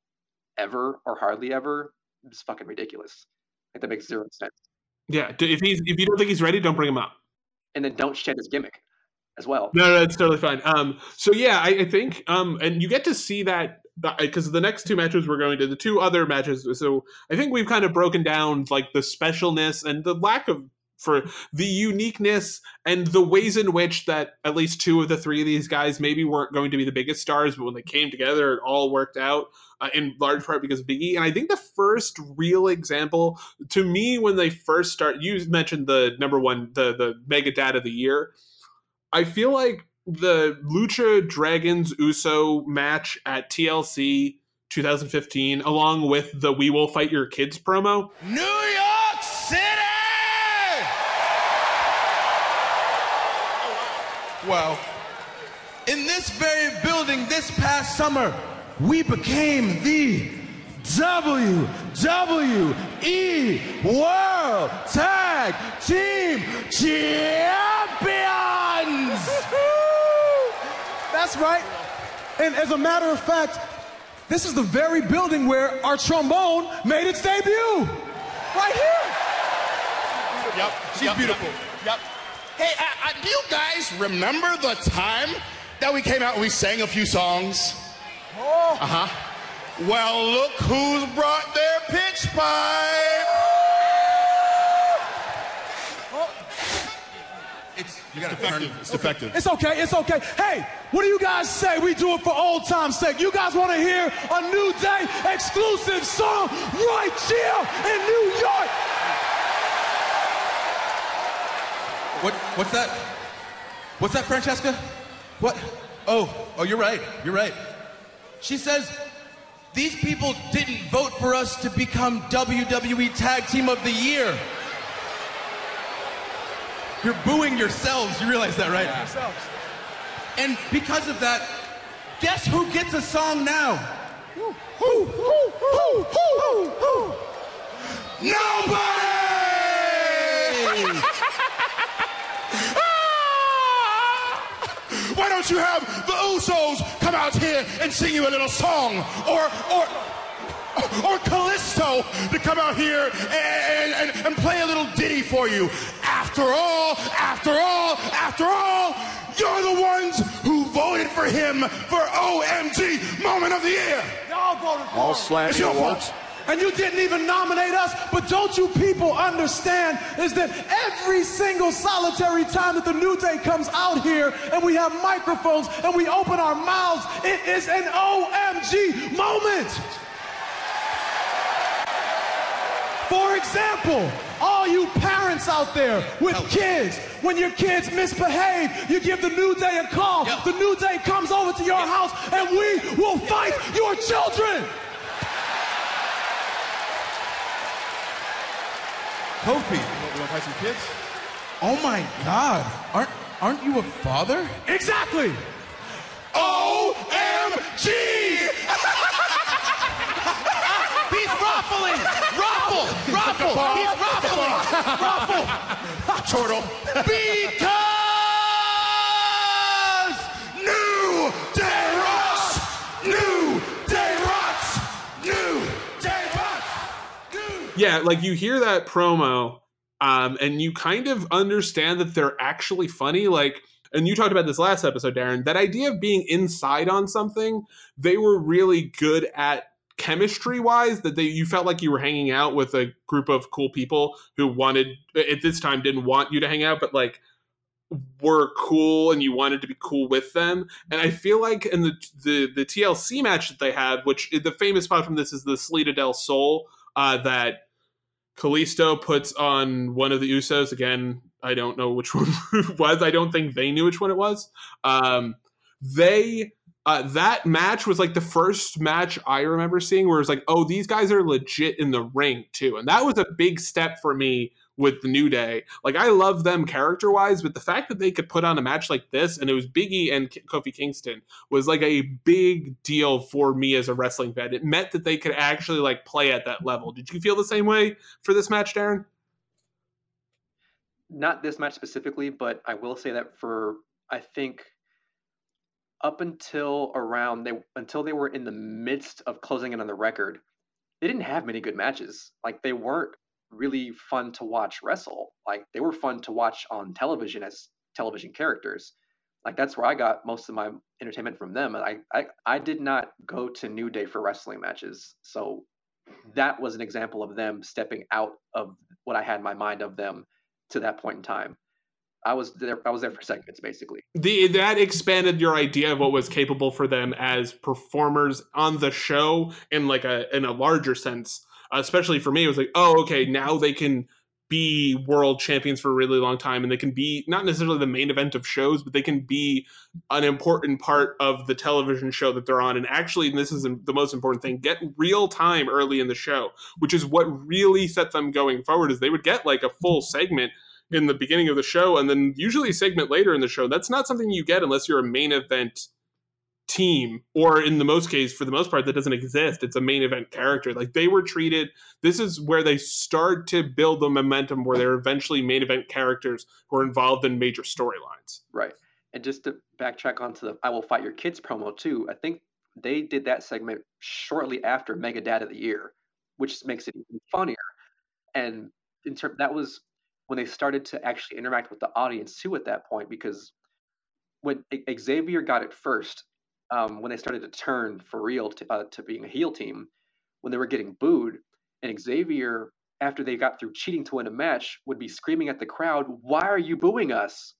ever or hardly ever is fucking ridiculous. Like that makes zero sense. Yeah, if he's if you don't think he's ready, don't bring him up. And then don't shed his gimmick as well. No, no, it's totally fine. Um, so yeah, I, I think um, and you get to see that because the next two matches we're going to the two other matches. So I think we've kind of broken down like the specialness and the lack of for the uniqueness and the ways in which that at least two of the three of these guys maybe weren't going to be the biggest stars, but when they came together, it all worked out uh, in large part because of Biggie. And I think the first real example to me when they first start, you mentioned the number one, the the mega dad of the year. I feel like the Lucha Dragons Uso match at TLC 2015, along with the We Will Fight Your Kids promo. New York City! Well, in this very building this past summer, we became the WWE World Tag Team Champions! That's right. And as a matter of fact, this is the very building where our trombone made its debut. Right here. Yep. She's yep, beautiful. Yep. yep. Hey, uh, uh, do you guys remember the time that we came out and we sang a few songs? Oh. Uh huh. Well, look who's brought their pitch pipe. Oh. It's, it's defective. It's defective. It's okay. It's okay. Hey, what do you guys say? We do it for old time's sake. You guys want to hear a New Day exclusive song right here in New York? What? What's that? What's that, Francesca? What? Oh, oh, you're right. You're right. She says these people didn't vote for us to become WWE Tag Team of the Year. You're booing yourselves. You realize that, right? Yeah. And because of that, guess who gets a song now? Who? Who? Who? Who? Who? Who? Nobody! Why don't you have the Usos come out here and sing you a little song? Or, or, or Kalisto to come out here and, and, and play a little ditty for you. After all, after all, after all, you're the ones who voted for him for OMG Moment of the Year. Y'all voted for All him. slash It's your fault. And you didn't even nominate us, but don't you people understand is that every single solitary time that the New Day comes out here and we have microphones and we open our mouths, it is an OMG moment. For example, all you parents out there with kids, when your kids misbehave, you give the New Day a call. Yep. The New Day comes over to your house and we will fight your children. Kofi, want to fight some kids? oh my God, aren't aren't you a father? Exactly. OMG! He's ruffling, ruffle, ruffle. He's ruffling, ruffle. Chortle. Because yeah, like you hear that promo, um, and you kind of understand that they're actually funny. Like and you talked about this last episode, Darren, that idea of being inside on something, they were really good at chemistry wise that they you felt like you were hanging out with a group of cool people who wanted at this time didn't want you to hang out but like were cool and you wanted to be cool with them and i feel like in the the, the tlc match that they had which the famous spot from this is the Salida del Sol uh, that Kalisto puts on one of the Usos again. I don't know which one it was. I don't think they knew which one it was. Um, they uh, that match was like the first match I remember seeing where it was like, oh, these guys are legit in the ring too, and that was a big step for me with the New Day. Like I love them character wise, but the fact that they could put on a match like this and it was Biggie and Kofi Kingston was like a big deal for me as a wrestling fan. It meant that they could actually like play at that level. Did you feel the same way for this match, Darren? Not this match specifically, but I will say that for I think up until around they until they were in the midst of closing in on the record, they didn't have many good matches. Like they weren't really fun to watch wrestle. Like they were fun to watch on television as television characters. Like that's where I got most of my entertainment from them. And I I, I did not go to New Day for wrestling matches. So mm-hmm. that was an example of them stepping out of what I had in my mind of them to that point in time. I was there. I was there for segments, basically. The that expanded your idea of what was capable for them as performers on the show in like a in a larger sense. Especially for me, it was like, oh, okay, now they can be world champions for a really long time, and they can be not necessarily the main event of shows, but they can be an important part of the television show that they're on. And actually, and this is the most important thing: get real time early in the show, which is what really set them going forward. Is they would get like a full segment in the beginning of the show and then usually a segment later in the show. That's not something you get unless you're a main event team or in the most case for the most part that doesn't exist. It's a main event character. Like they were treated this is where they start to build the momentum where they're eventually main event characters who are involved in major storylines. Right. And just to backtrack onto the i will fight your kids promo too i think they did that segment shortly after mega dad of the year which makes it even funnier. And in term that was when they started to actually interact with the audience too at that point because when Xavier got it first, um, when they started to turn for real to, uh, to being a heel team, when they were getting booed, and Xavier, after they got through cheating to win a match, would be screaming at the crowd, "Why are you booing us?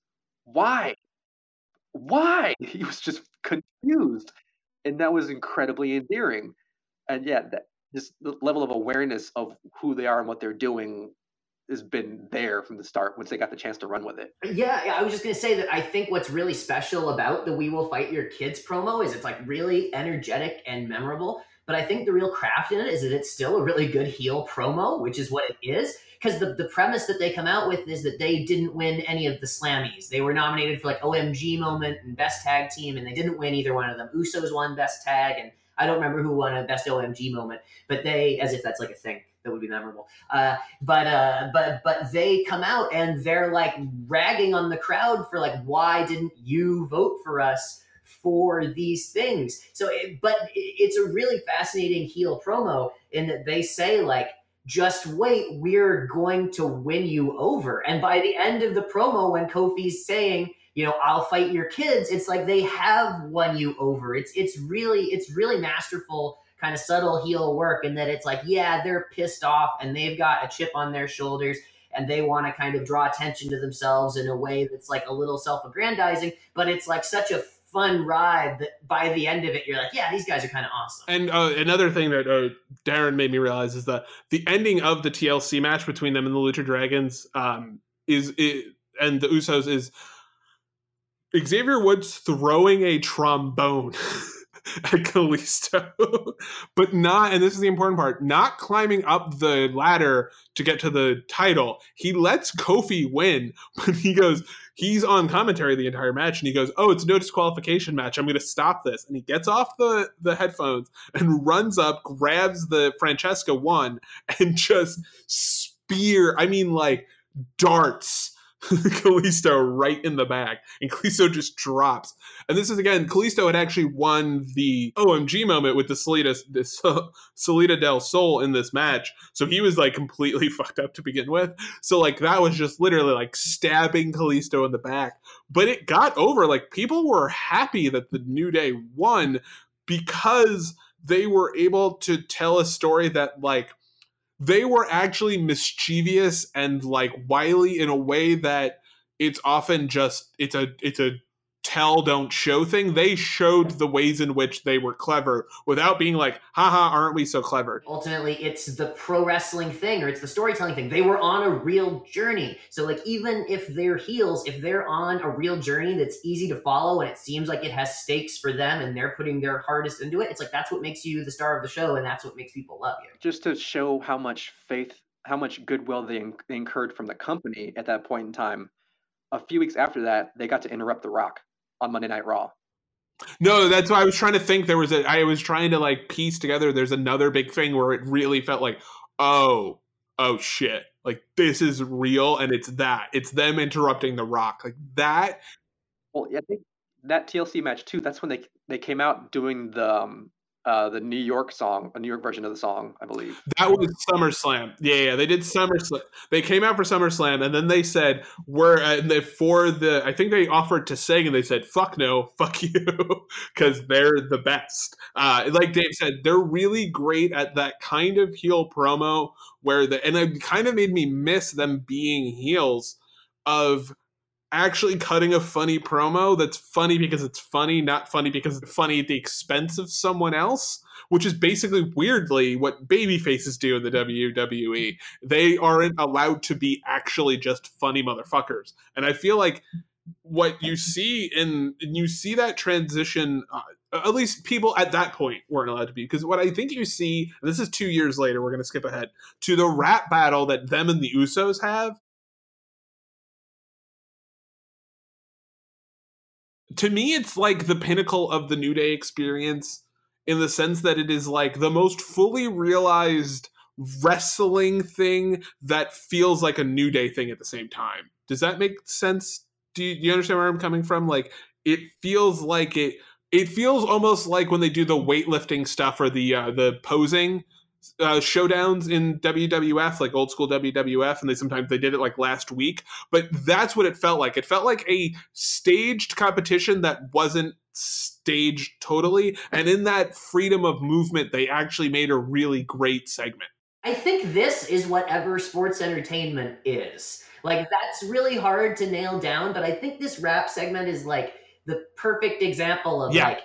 Why? Why?" He was just confused, and that was incredibly endearing. And yeah, that just the level of awareness of who they are and what they're doing has been there from the start once they got the chance to run with it. Yeah, I was just gonna say that I think what's really special about the "We Will Fight Your Kids" promo is it's like really energetic and memorable. But I think the real craft in it is that it's still a really good heel promo, which is what it is. Because the, the premise that they come out with is that they didn't win any of the Slammies. They were nominated for like OMG moment and Best Tag Team, and they didn't win either one of them. Usos won Best Tag, and I don't remember who won a Best OMG moment, but they, as if that's like a thing that would be memorable. Uh, but uh, but but they come out and they're like ragging on the crowd for like, why didn't you vote for us? for these things so it, but it's a really fascinating heel promo in that they say like just wait we're going to win you over and by the end of the promo when kofi's saying you know i'll fight your kids it's like they have won you over it's it's really it's really masterful kind of subtle heel work and that it's like, yeah, they're pissed off and they've got a chip on their shoulders and they want to kind of draw attention to themselves in a way that's like a little self-aggrandizing, but it's like such a fun ride that by the end of it you're like yeah these guys are kind of awesome. And uh, another thing that uh, darren made me realize is that the ending of the tlc match between them and the lucha dragons um, is it, and the usos is xavier woods throwing a trombone at Kalisto, but not, and this is the important part, not climbing up the ladder to get to the title. He lets Kofi win, but he goes, he's on commentary the entire match, and he goes, "Oh, it's no disqualification match. I'm going to stop this." And he gets off the the headphones and runs up, grabs the Francesca one, and just spear. I mean, like darts Kalisto right in the back, and Kalisto just drops. And this is again, Kalisto had actually won the OMG moment with the Salida, this uh, Salida del Sol in this match, so he was like completely fucked up to begin with. So like that was just literally like stabbing Kalisto in the back, but it got over. Like people were happy that the New Day won because they were able to tell a story that like they were actually mischievous and like wily in a way that it's often just it's a it's a tell don't show thing they showed the ways in which they were clever without being like haha aren't we so clever? Ultimately it's the pro wrestling thing or it's the storytelling thing. They were on a real journey. So like even if they're heels if they're on a real journey that's easy to follow and it seems like it has stakes for them and they're putting their hardest into it it's like that's what makes you the star of the show and that's what makes people love you. Just to show how much faith how much goodwill they, they incurred from the company at that point in time a few weeks after that they got to interrupt the rock on Monday Night Raw. No, that's why I was trying to think. There was a. I was trying to like piece together. There's another big thing where it really felt like, oh, oh shit, like this is real, and it's that. It's them interrupting the Rock, like that. Well, yeah, I think that TLC match too. That's when they they came out doing the um, uh, the New York song, a New York version of the song, I believe. That was SummerSlam. Yeah, yeah, they did SummerSlam. They came out for SummerSlam, and then they said we're uh, for the. I think they offered to sing, and they said fuck no, fuck you, because they're the best. Uh, like Dave said, they're really great at that kind of heel promo where the and it kind of made me miss them being heels of actually cutting a funny promo that's funny because it's funny, not funny because it's funny at the expense of someone else, which is basically weirdly what baby faces do in the WWE. They aren't allowed to be actually just funny motherfuckers. And I feel like what you see in and you see that transition uh, at least people at that point weren't allowed to be because what i think you see this is two years later we're going to skip ahead to the rap battle that them and the usos have to me it's like the pinnacle of the new day experience in the sense that it is like the most fully realized wrestling thing that feels like a new day thing at the same time. Does that make sense? Do you, do you understand where i'm coming from? Like it feels like it it feels almost like when they do the weightlifting stuff or the uh, the posing uh, showdowns in WWF, like old school WWF, and they sometimes they did it like last week. But that's what it felt like. It felt like a staged competition that wasn't staged totally, and in that freedom of movement, they actually made a really great segment. I think this is whatever sports entertainment is. Like that's really hard to nail down, but I think this rap segment is like the perfect example of yeah. like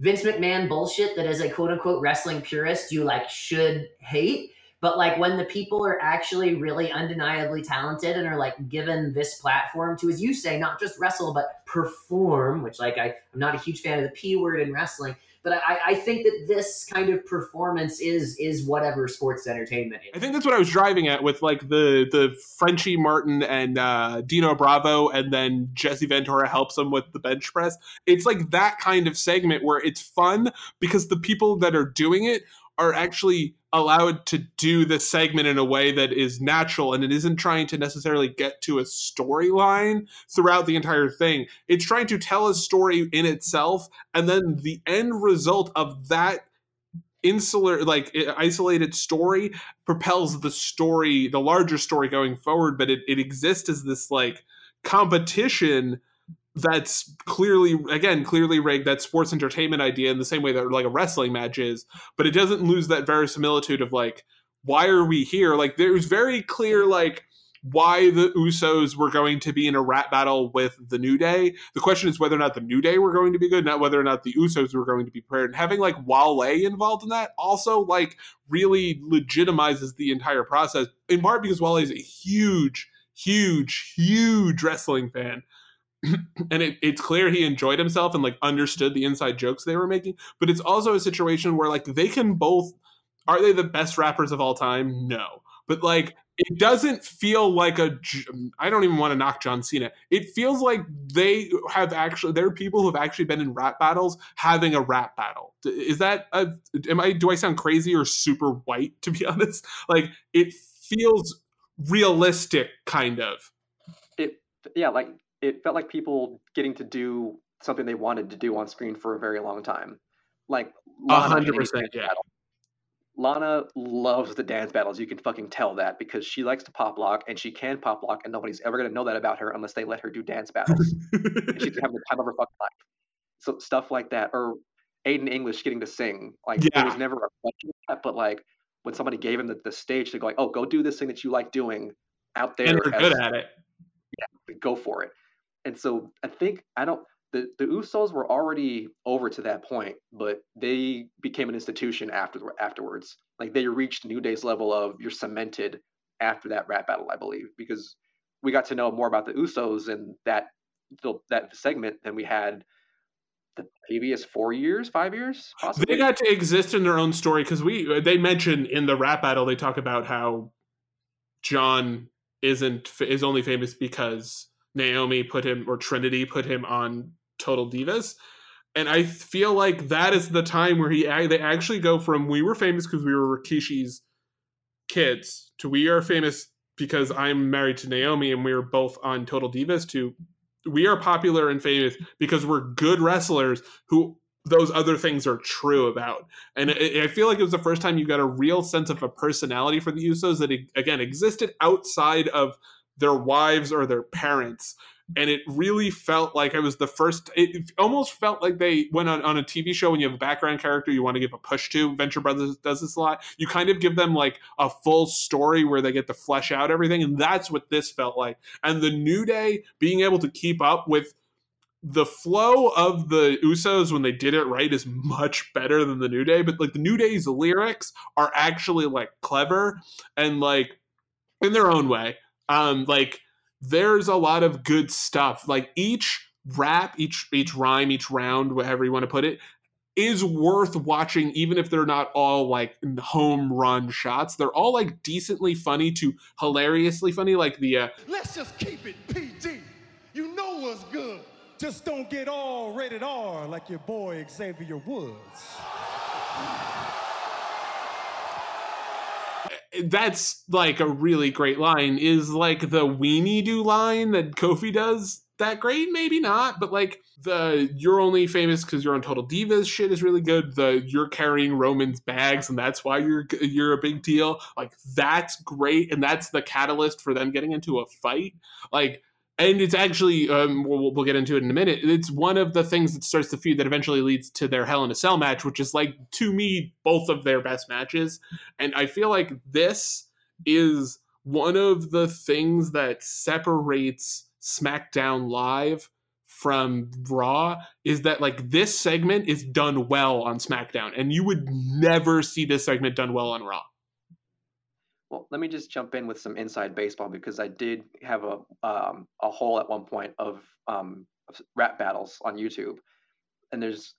Vince McMahon bullshit that as a quote unquote wrestling purist you like should hate. But like when the people are actually really undeniably talented and are like given this platform to, as you say, not just wrestle but perform, which like I, I'm not a huge fan of the p word in wrestling, but I, I think that this kind of performance is is whatever sports entertainment is. I think that's what I was driving at with like the the Frenchy Martin and uh, Dino Bravo, and then Jesse Ventura helps him with the bench press. It's like that kind of segment where it's fun because the people that are doing it are actually allowed to do the segment in a way that is natural and it isn't trying to necessarily get to a storyline throughout the entire thing. It's trying to tell a story in itself, and then the end result of that insular like isolated story propels the story the larger story going forward but it, it exists as this like competition that's clearly again clearly rigged that sports entertainment idea in the same way that like a wrestling match is but it doesn't lose that verisimilitude of like why are we here? Like there's very clear like why the usos were going to be in a rap battle with the new day. The question is whether or not the new day were going to be good not whether or not the usos were going to be prepared. And having like wale involved in that also like really legitimizes the entire process in part because wale is a huge huge huge wrestling fan and it, it's clear he enjoyed himself and like understood the inside jokes they were making. But it's also a situation where like they can both are they the best rappers of all time? No. But like it doesn't feel like a i don't even want to knock john cena. It feels like they have actually there are people who have actually been in rap battles having a rap battle. Is that a, am i do i sound crazy or super white to be honest? Like it feels realistic kind of. It yeah, like it felt like people getting to do something they wanted to do on screen for a very long time. Like hundred percent, yeah. battle. Lana loves the dance battles. You can fucking tell that because she likes to pop lock and she can pop lock, and nobody's ever gonna know that about her unless they let her do dance battles. and she's having the time of her fucking life. So stuff like that, or Aiden English getting to sing, like there was never a question of that, but like when somebody gave him the, the stage to go like, oh, go do this thing that you like doing out there, and they're as- good at it. Yeah, go for it. And so I think I don't the the Usos were already over to that point, but they became an institution after afterwards. Like they reached New Day's level of you're cemented after that rap battle, I believe, because we got to know more about the Usos in that that segment than we had the previous four years, five years, possibly. They got to exist in their own story because we they mention in the rap battle they talk about how John isn't is only famous because Naomi put him or Trinity put him on Total Divas, and I feel like that is the time where he they actually go from we were famous because we were Rikishi's kids to we are famous because I'm married to Naomi and we are both on Total Divas to we are popular and famous because we're good wrestlers who those other things are true about. And I feel like it was the first time you got a real sense of a personality for the Usos that, again, existed outside of their wives or their parents. And it really felt like it was the first, it it almost felt like they went on, on a TV show when you have a background character you want to give a push to. Venture Brothers does this a lot. You kind of give them like a full story where they get to flesh out everything. And that's what this felt like. And the New Day being able to keep up with the flow of the Usos when they did it right is much better than the New Day, but like the New Day's lyrics are actually like clever and like in their own way. Um like there's a lot of good stuff. Like each rap, each each rhyme, each round, whatever you want to put it, is worth watching even if they're not all like home run shots. They're all like decently funny to hilariously funny like the uh Let's just keep it PG. You know what's good. Just don't get all rated R like your boy Xavier Woods. That's like a really great line. Is like the weenie do line that kofi does that great? Maybe not but like the you're only famous because you're on total divas shit is really good. The you're carrying roman's bags and that's why you're you're a big deal. Like that's great and that's the catalyst for them getting into a fight. Like and it's actually um, we'll, we'll get into it in a minute. It's one of the things that starts the feud that eventually leads to their hell in a cell match which is like to me both of their best matches. And i feel like this is one of the things that separates smackdown live from raw is that like this segment is done well on smackdown and you would never see this segment done well on raw Well, let me just jump in with some inside baseball because I did have a um, a hole at one point of um, rap battles on YouTube, and there's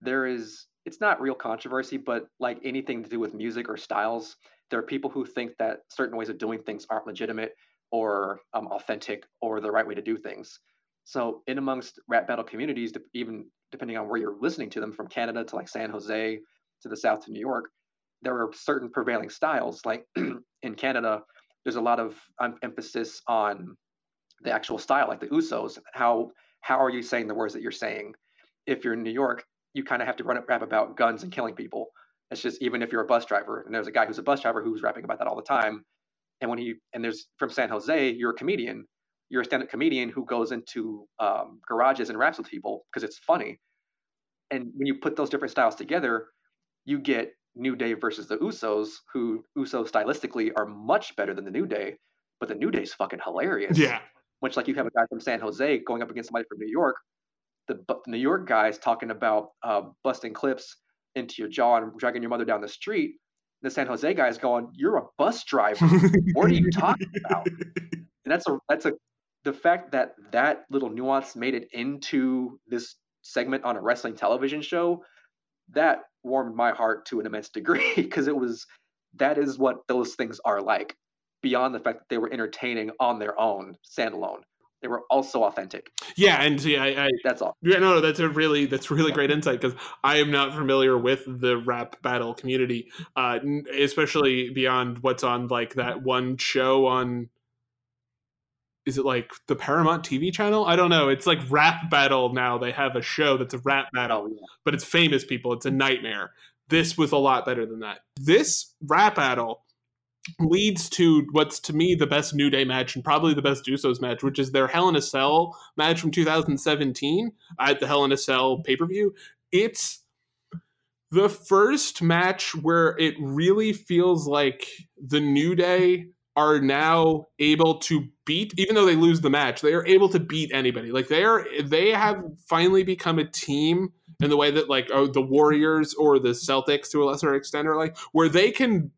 there is it's not real controversy, but like anything to do with music or styles, there are people who think that certain ways of doing things aren't legitimate or um, authentic or the right way to do things. So, in amongst rap battle communities, even depending on where you're listening to them, from Canada to like San Jose to the South to New York, there are certain prevailing styles. Like in Canada, there's a lot of um, emphasis on the actual style, like the Usos. How how are you saying the words that you're saying? If you're in New York, you kind of have to run a rap about guns and killing people. It's just even if you're a bus driver, and there's a guy who's a bus driver who's rapping about that all the time. And when he and there's from San Jose, you're a comedian. You're a stand-up comedian who goes into um, garages and raps with people because it's funny. And when you put those different styles together, you get New Day versus the Usos, who Usos stylistically are much better than the New Day, but the New Day's fucking hilarious. yeah Much like you have a guy from San Jose going up against somebody from New York. The, the New York guys talking about uh, busting clips into your jaw and dragging your mother down the street. The San Jose guy's going, "You're a bus driver. what are you talking about?" And that's a that's a the fact that that little nuance made it into this segment on a wrestling television show that warmed my heart to an immense degree because it was that is what those things are like beyond the fact that they were entertaining on their own standalone. They were also authentic. Yeah and see i, I that's all. Yeah, no, no, that's a really that's really great insight because I am not familiar with the rap battle community, uh, especially beyond what's on like that one show on is it like the Paramount TV channel? I don't know. It's like Rap Battle now. They have a show that's a rap oh, battle, Oh, yeah. but it's famous people. It's a nightmare. This was a lot better than that. This rap battle leads to what's to me the best New Day match and probably the best Usos match, which is their Hell in a Cell match from 2017 at the Hell in a Cell pay per view. It's the first match where it really feels like the New Day are now able to beat even though they lose the match they are able to beat anybody. Like they are they have finally become a team in the way that like oh, the warriors or the celtics to a lesser extent are like where they can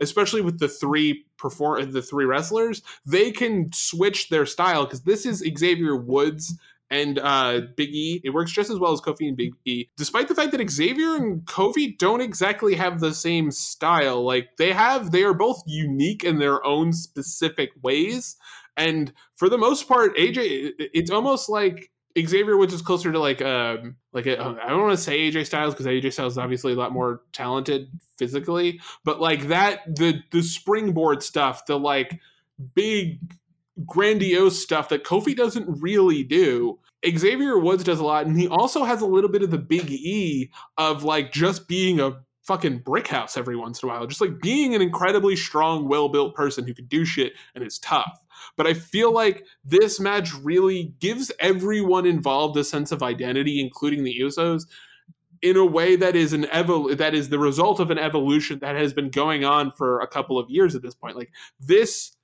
especially with the three perform the three wrestlers they can switch their style because this is xavier woods and uh, Big E. It works just as well as Kofi and Big E, despite the fact that Xavier and Kofi don't exactly have the same style. Like they have, they are both unique in their own specific ways. And for the most part, AJ, it's almost like Xavier Woods is closer to like um like a, I don't want to say AJ Styles because AJ Styles is obviously a lot more talented physically, but like that the the springboard stuff, the like big grandiose stuff that Kofi doesn't really do. Xavier Woods does a lot, and he also has a little bit of the big E of like just being a fucking brick house every once in a while, just like being an incredibly strong, well built person who can do shit and is tough. But I feel like this match really gives everyone involved a sense of identity, including the Usos, in a way that is an evol- that is the result of an evolution that has been going on for a couple of years at this point. Like this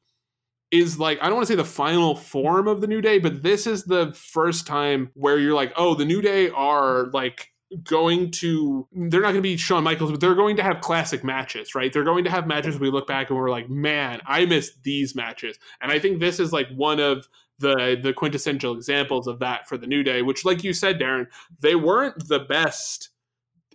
is like I don't want to say the final form of the New Day, but this is the first time where you're like, oh, the New Day are like going to they're not going to be Shawn Michaels, but they're going to have classic matches, right? They're going to have matches we look back and we're like, man, I missed these matches. And I think this is like one of the the quintessential examples of that for the New Day, which like you said, Darren, they weren't the best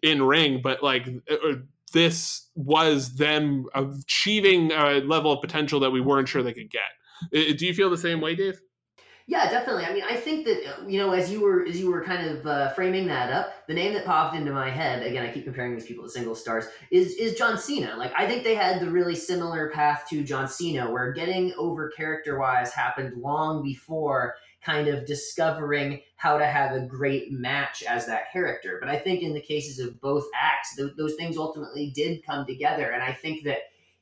in ring, but like uh, this was them achieving a level of potential that we weren't sure they could get. Do you feel the same way, Dave? Yeah, definitely. I mean, I think that uh, you know, as you were as you were kind of uh, framing that up, the name that popped into my head again, I keep comparing these people to single stars, is is John Cena. Like, I think they had the really similar path to John Cena, where getting over character wise happened long before kind of discovering how to have a great match as that character. But I think in the cases of both acts, th- those things ultimately did come together, and I think that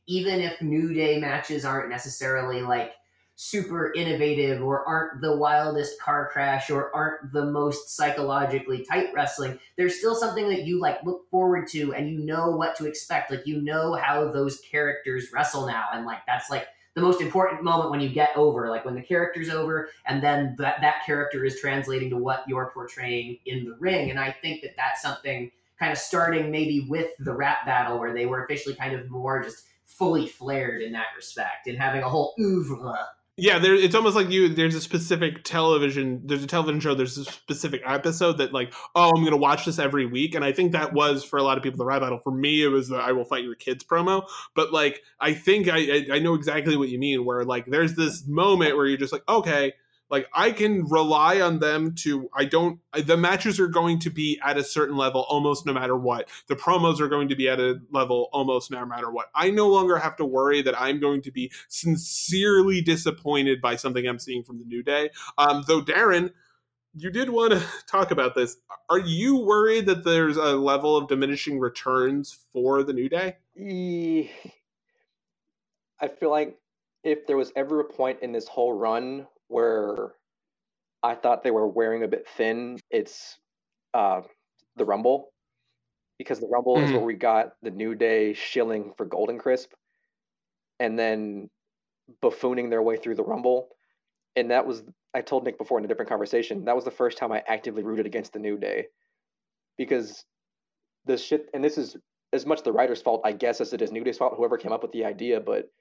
even if New Day matches aren't necessarily like super innovative or aren't the wildest car crash or aren't the most psychologically tight wrestling there's still something that you like look forward to and you know what to expect. Like you know how those characters wrestle now. And like that's like the most important moment when you get over like when the character's over and then that that character is translating to what you're portraying in the ring. And i think that that's something kind of starting maybe with the rap battle where they were officially kind of more just fully flared in that respect and having a whole oeuvre Yeah, there. It's almost like you. There's a specific television. There's a television show. There's a specific episode that like, oh, I'm gonna watch this every week, and I think that was for a lot of people the rap battle. For me, it was the I will fight your kids promo. But like, I think I I, I know exactly what you mean. Where like, there's this moment where you're just like, okay, like I can rely on them to. I don't. The matches are going to be at a certain level almost no matter what. The promos are going to be at a level almost no matter what. I no longer have to worry that I'm going to be sincerely disappointed by something I'm seeing from the New Day. Um, though Darren, you did want to talk about this. Are you worried that there's a level of diminishing returns for the New Day? I feel like if there was ever a point in this whole run where I thought they were wearing a bit thin, it's uh, the Rumble. Because the Rumble is Mhm. where we got the New Day shilling for Golden Crisp and then buffooning their way through the Rumble. And that was, I told Nick before in a different conversation, that was the first time I actively rooted against the New Day. Because the shit, and this is as much the writer's fault, I guess, as it is New Day's fault, whoever came up with the idea, but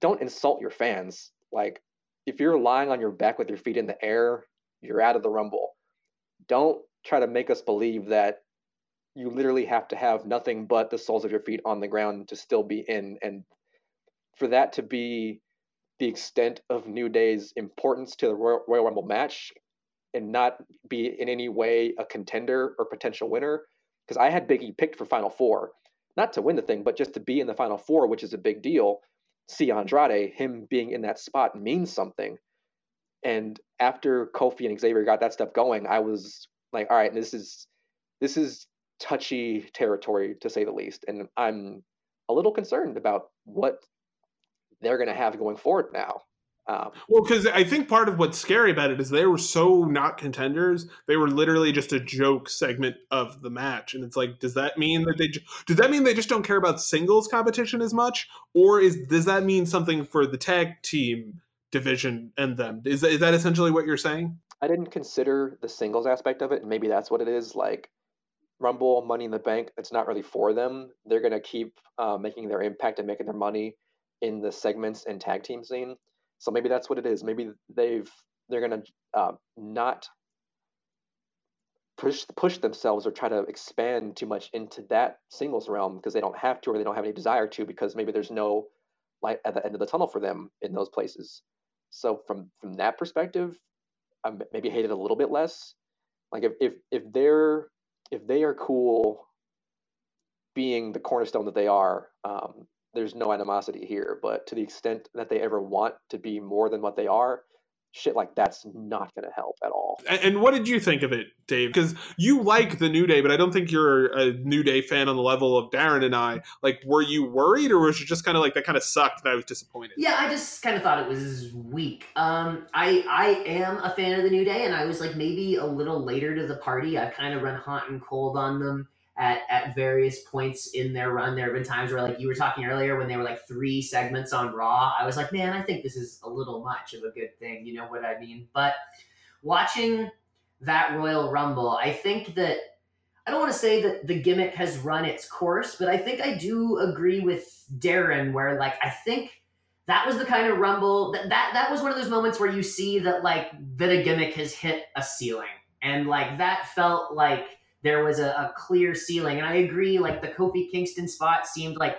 don't insult your fans. Like, if you're lying on your back with your feet in the air, you're out of the Rumble. Don't try to make us believe that you literally have to have nothing but the soles of your feet on the ground to still be in. And for that to be the extent of New Day's importance to the Royal, Royal Rumble match and not be in any way a contender or potential winner, because I had Biggie picked for Final Four, not to win the thing, but just to be in the Final Four, which is a big deal. See Andrade, him being in that spot means something. And after Kofi and Xavier got that stuff going, I was like, all right, this is this is touchy territory to say the least, and I'm a little concerned about what they're to have going forward now. Um, well, because I think part of what's scary about it is they were so not contenders. They were literally just a joke segment of the match, and it's like, does that mean that they does that mean they just don't care about singles competition as much, or is does that mean something for the tag team division and them? Is that, is that essentially what you're saying? I didn't consider the singles aspect of it, and maybe that's what it is. Like Rumble, Money in the Bank, it's not really for them. They're gonna keep uh, making their impact and making their money in the segments and tag team scene. So maybe that's what it is. Maybe they've they're gonna uh, not push push themselves or try to expand too much into that singles realm because they don't have to or they don't have any desire to because maybe there's no light at the end of the tunnel for them in those places. So from from that perspective, I maybe hate it a little bit less. Like if if if they're if they are cool being the cornerstone that they are, um, there's no animosity here. But to the extent that they ever want to be more than what they are, shit like that's not going to help at all. And, and, what did you think of it, Dave? Because you like the New Day, but I don't think you're a New Day fan on the level of Darren and I. Like, were you worried, or was it just kind of like that kind of sucked that I was disappointed? Yeah, I just kind of thought it was weak. Um, I I am a fan of the New Day, and I was like maybe a little later to the party. I've kind of run hot and cold on them at, at various points in their run. There have been times where, like you were talking earlier, when they were like three segments on Raw, I was like, man, I think this is a little much of a good thing. You know what I mean? But watching that Royal Rumble, I think that I don't want to say that the gimmick has run its course, but I think I do agree with Darren where like I think that was the kind of rumble that that, that was one of those moments where you see that like that a gimmick has hit a ceiling. And like that felt like there was a, a clear ceiling. And I agree, like the Kofi Kingston spot seemed like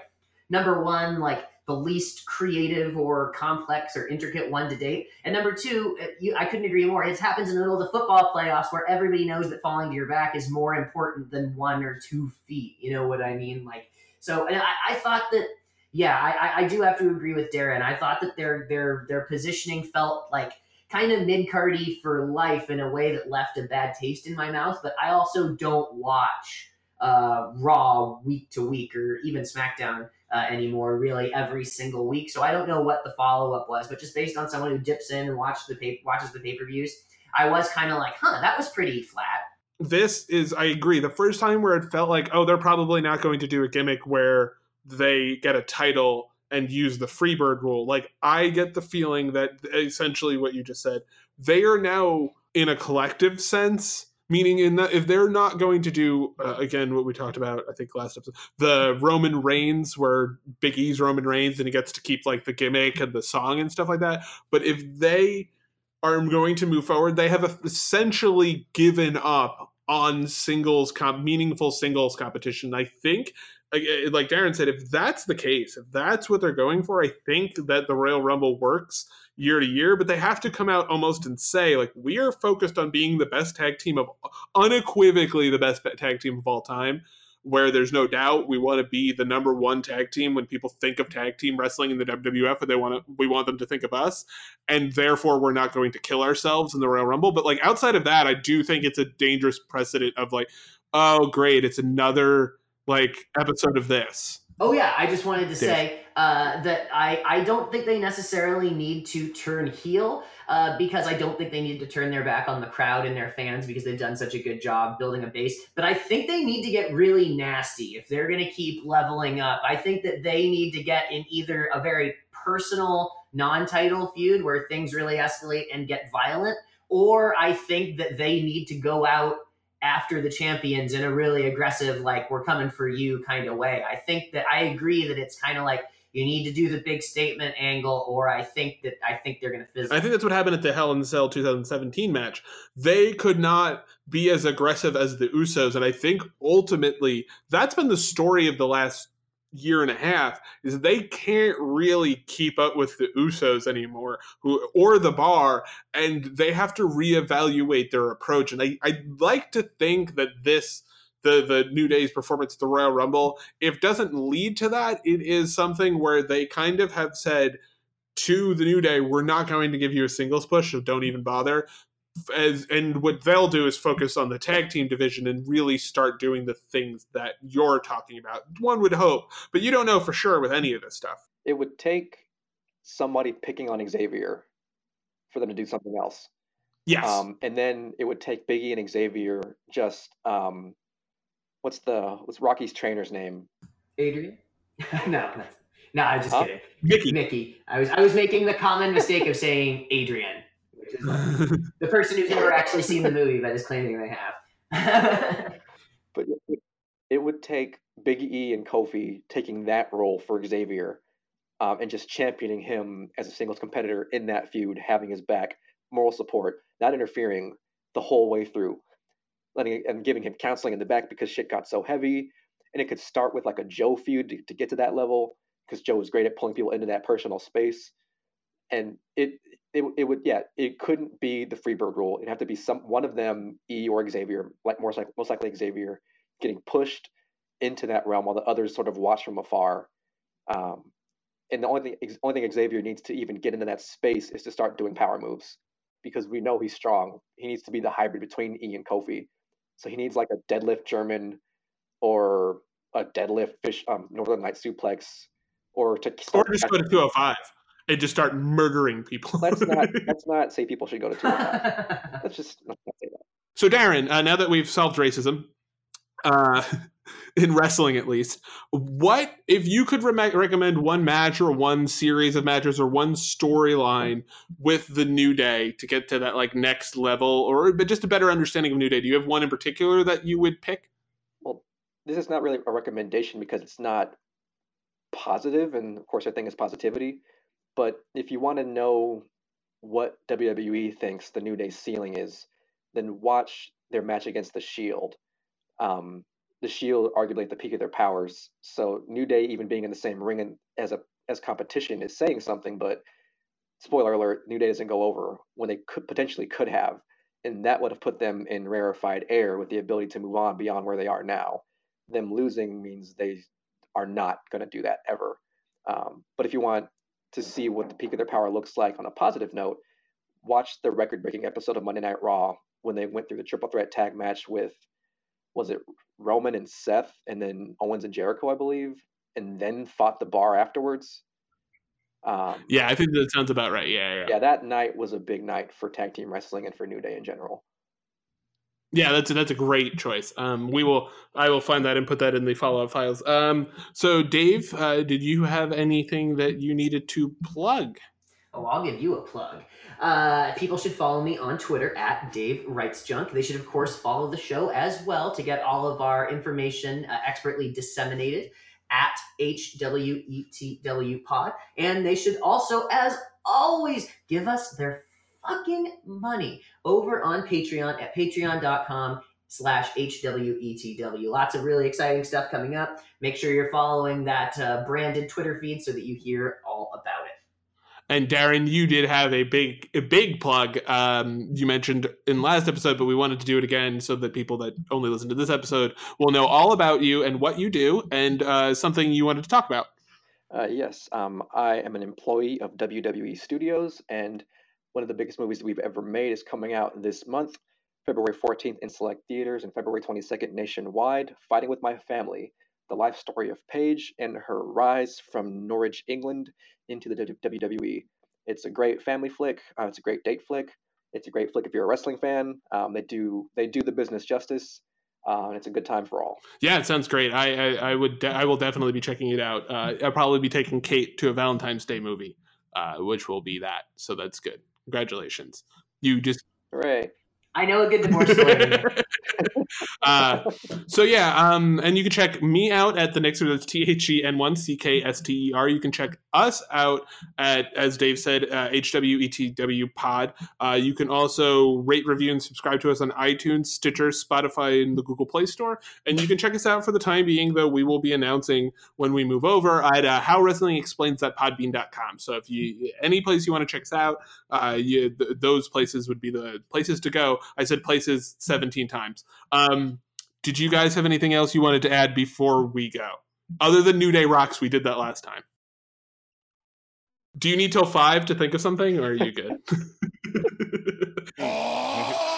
number one, like the least creative or complex or intricate one to date. And number two, uh, you, I couldn't agree more. It happens in the middle of the football playoffs where everybody knows that falling to your back is more important than one or two feet. You know what I mean? Like, so I, I thought that, yeah, I, I do have to agree with Darren. I thought that their their their positioning felt like kind of mid cardy for life in a way that left a bad taste in my mouth. But I also don't watch uh, Raw week to week or even SmackDown uh, anymore, really every single week. So I don't know what the follow up was, but just based on someone who dips in and watches the pay- watches the pay per views, I was kind of like, huh, that was pretty flat. This is, I agree, the first time where it felt like, oh, they're probably not going to do a gimmick where they get a title and use the freebird rule. Like I get the feeling that essentially what you just said, they are now in a collective sense meaning in that if they're not going to do uh, again what we talked about i think last episode the roman reigns where big e's roman reigns and he gets to keep like the gimmick and the song and stuff like that. But if they are going to move forward they have essentially given up on singles comp meaningful singles competition. I think like, eh, Darren said, if that's the case, if that's what they're going for, I think that the Royal Rumble works year to year. But they have to come out almost and say, like, we are focused on being the best tag team of unequivocally the best tag team of all time. Where there's no doubt we want to be the number one tag team when people think of tag team wrestling in the WWF, and they want to, we want them to think of us, and therefore we're not going to kill ourselves in the Royal Rumble. But like outside of that, I do think it's a dangerous precedent of like, oh great, it's another like episode of this. Oh yeah, I just wanted to say uh, that I I don't think they necessarily need to turn heel uh, because I don't think they need to turn their back on the crowd and their fans because they've done such a good job building a base. But I think they need to get really nasty if they're going to keep leveling up. I think that they need to get in either a very personal non-title feud where things really escalate and get violent, or I think that they need to go out after the champions in a really aggressive, like we're coming for you kind of way. I think that I agree that it's kind of like you need to do the big statement angle, or I think that I think they're going to fizzle. I think that's what happened at the Hell in the Cell 2017 match. They could not be as aggressive as the Usos, and I think ultimately that's been the story of the last year and a half is they can't really keep up with the Usos anymore, who or the bar, and they have to reevaluate their approach. And I I'd like to think that this the the New Day's performance at the Royal Rumble, if doesn't lead to that, it is something where they kind of have said to the New Day, we're not going to give you a singles push, so don't even bother. As, and what they'll do is focus on the tag team division and really start doing the things that you're talking about. One would hope, but you don't know for sure with any of this stuff. It would take somebody picking on Xavier for them to do something else. Yes. Um, and then it would take Biggie and Xavier just um, what's the what's Rocky's trainer's name? Adrian? no, that's, no, I'm just Huh? kidding. Mickey. Mickey. I was I was making the common mistake of saying Adrian, which is the person who's never actually seen the movie but is claiming they have. But it, would take Big E and Kofi taking that role for Xavier um, and just championing him as a singles competitor in that feud, having his back, moral support, not interfering the whole way through, letting and giving him counseling in the back because shit got so heavy. And it could start with like a Joe feud to, to get to that level because Joe was great at pulling people into that personal space. And it, it it would yeah it couldn't be the Freebird rule. It'd have to be some one of them, E or Xavier, like more like most likely Xavier, getting pushed into that realm while the others sort of watch from afar. Um, and the only thing, only thing Xavier needs to even get into that space is to start doing power moves because we know he's strong. He needs to be the hybrid between E and Kofi. So he needs like a deadlift German or a deadlift fish um, Northern Light suplex or to or just go to 205 and just start murdering people. let's not let's not say people should go to two. let's just let's not say that. So, Darren, uh, now that we've solved racism, uh, in wrestling at least, what if you could re- recommend one match or one series of matches or one storyline with the New Day to get to that like next level, or but just a better understanding of New Day? Do you have one in particular that you would pick? Well, this is not really a recommendation because it's not positive, and of course, our thing is positivity. But if you want to know what WWE thinks the New Day's ceiling is, then watch their match against the Shield. Um, the Shield, arguably at the peak of their powers. So New Day, even being in the same ring as a as competition, is saying something. But spoiler alert: New Day doesn't go over when they could potentially could have, and that would have put them in rarefied air with the ability to move on beyond where they are now. Them losing means they are not going to do that ever. Um, but if you want to see what the peak of their power looks like on a positive note, watch the record-breaking episode of Monday Night Raw when they went through the triple threat tag match with was it Roman and Seth and then Owens and Jericho, I believe, and then fought the bar afterwards. Um, Yeah, I think that sounds about right. Yeah, yeah, yeah, that night was a big night for tag team wrestling and for New Day in general. Yeah, that's a, that's a great choice. Um, we will I will find that and put that in the follow up files. Um, so Dave, uh, did you have anything that you needed to plug? Oh, I'll give you a plug. Uh, people should follow me on Twitter at Dave Writes Junk. They should, of course, follow the show as well to get all of our information uh, expertly disseminated at HWETW Pod. And they should also, as always, give us their fucking money over on Patreon at patreon.com slash HWETW. Lots of really exciting stuff coming up. Make sure you're following that uh, branded Twitter feed so that you hear all about it. And Darren, you did have a big a big plug. Um, you mentioned in last episode, but we wanted to do it again so that people that only listen to this episode will know all about you and what you do and uh, something you wanted to talk about. Uh, yes, um, I am an employee of WWE Studios, and one of the biggest movies that we've ever made is coming out this month, February 14th in select theaters and February 22nd nationwide. Fighting with My Family, the life story of Paige and her rise from Norwich, England, into the WWE. It's a great family flick. Uh, it's a great date flick. It's a great flick if you're a wrestling fan. Um, they do they do the business justice, uh, and it's a good time for all. Yeah, it sounds great. I I, I would de- I will definitely be checking it out. Uh, I'll probably be taking Kate to a Valentine's Day movie, uh, which will be that. So that's good. Congratulations. You just Right. I know a good divorce story. uh, so yeah, um, and you can check me out at the Nixer. That's T H E N one C K S T E R. You can check us out at, as Dave said, uh, HWETW Pod. Uh, you can also rate, review, and subscribe to us on iTunes, Stitcher, Spotify, and the Google Play Store. And you can check us out for the time being, though we will be announcing when we move over at uh, How Wrestling Explains that Podbean.com. So if you any place you want to check us out, uh, you, th- those places would be the places to go. I said places 17 times. Um, did you guys have anything else you wanted to add before we go? Other than New Day Rocks, we did that last time. Do you need till five to think of something, or are you good?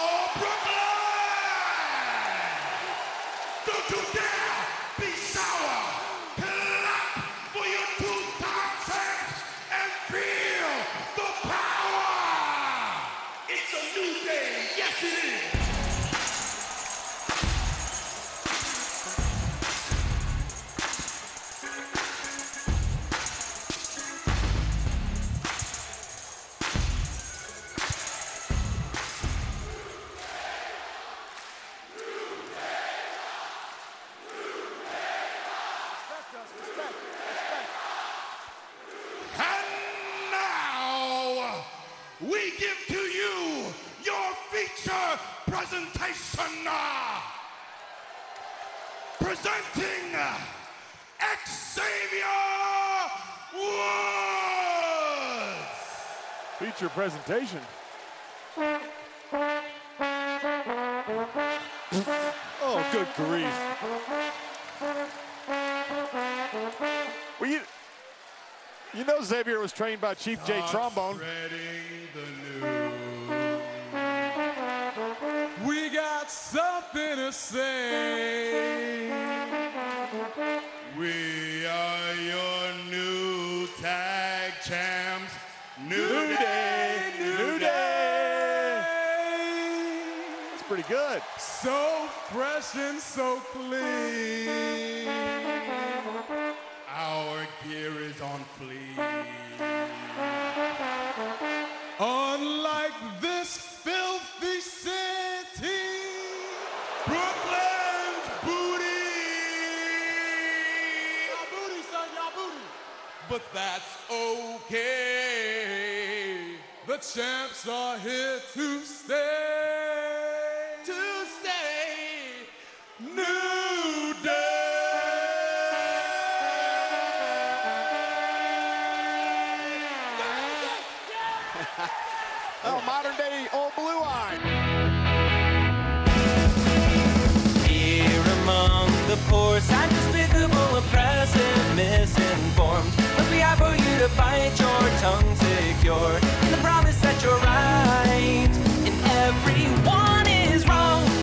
Feature presentation. Oh, good grief. Well, you, you know Xavier was trained by Chief Jay Strongbow. The news. We got something to say. Champs are here to stay. To stay. New day. Oh, modern day old blue eye. Here among the poor, sad, despicable, oppressive, misinformed. Must be hard for you to bite your tongue secure.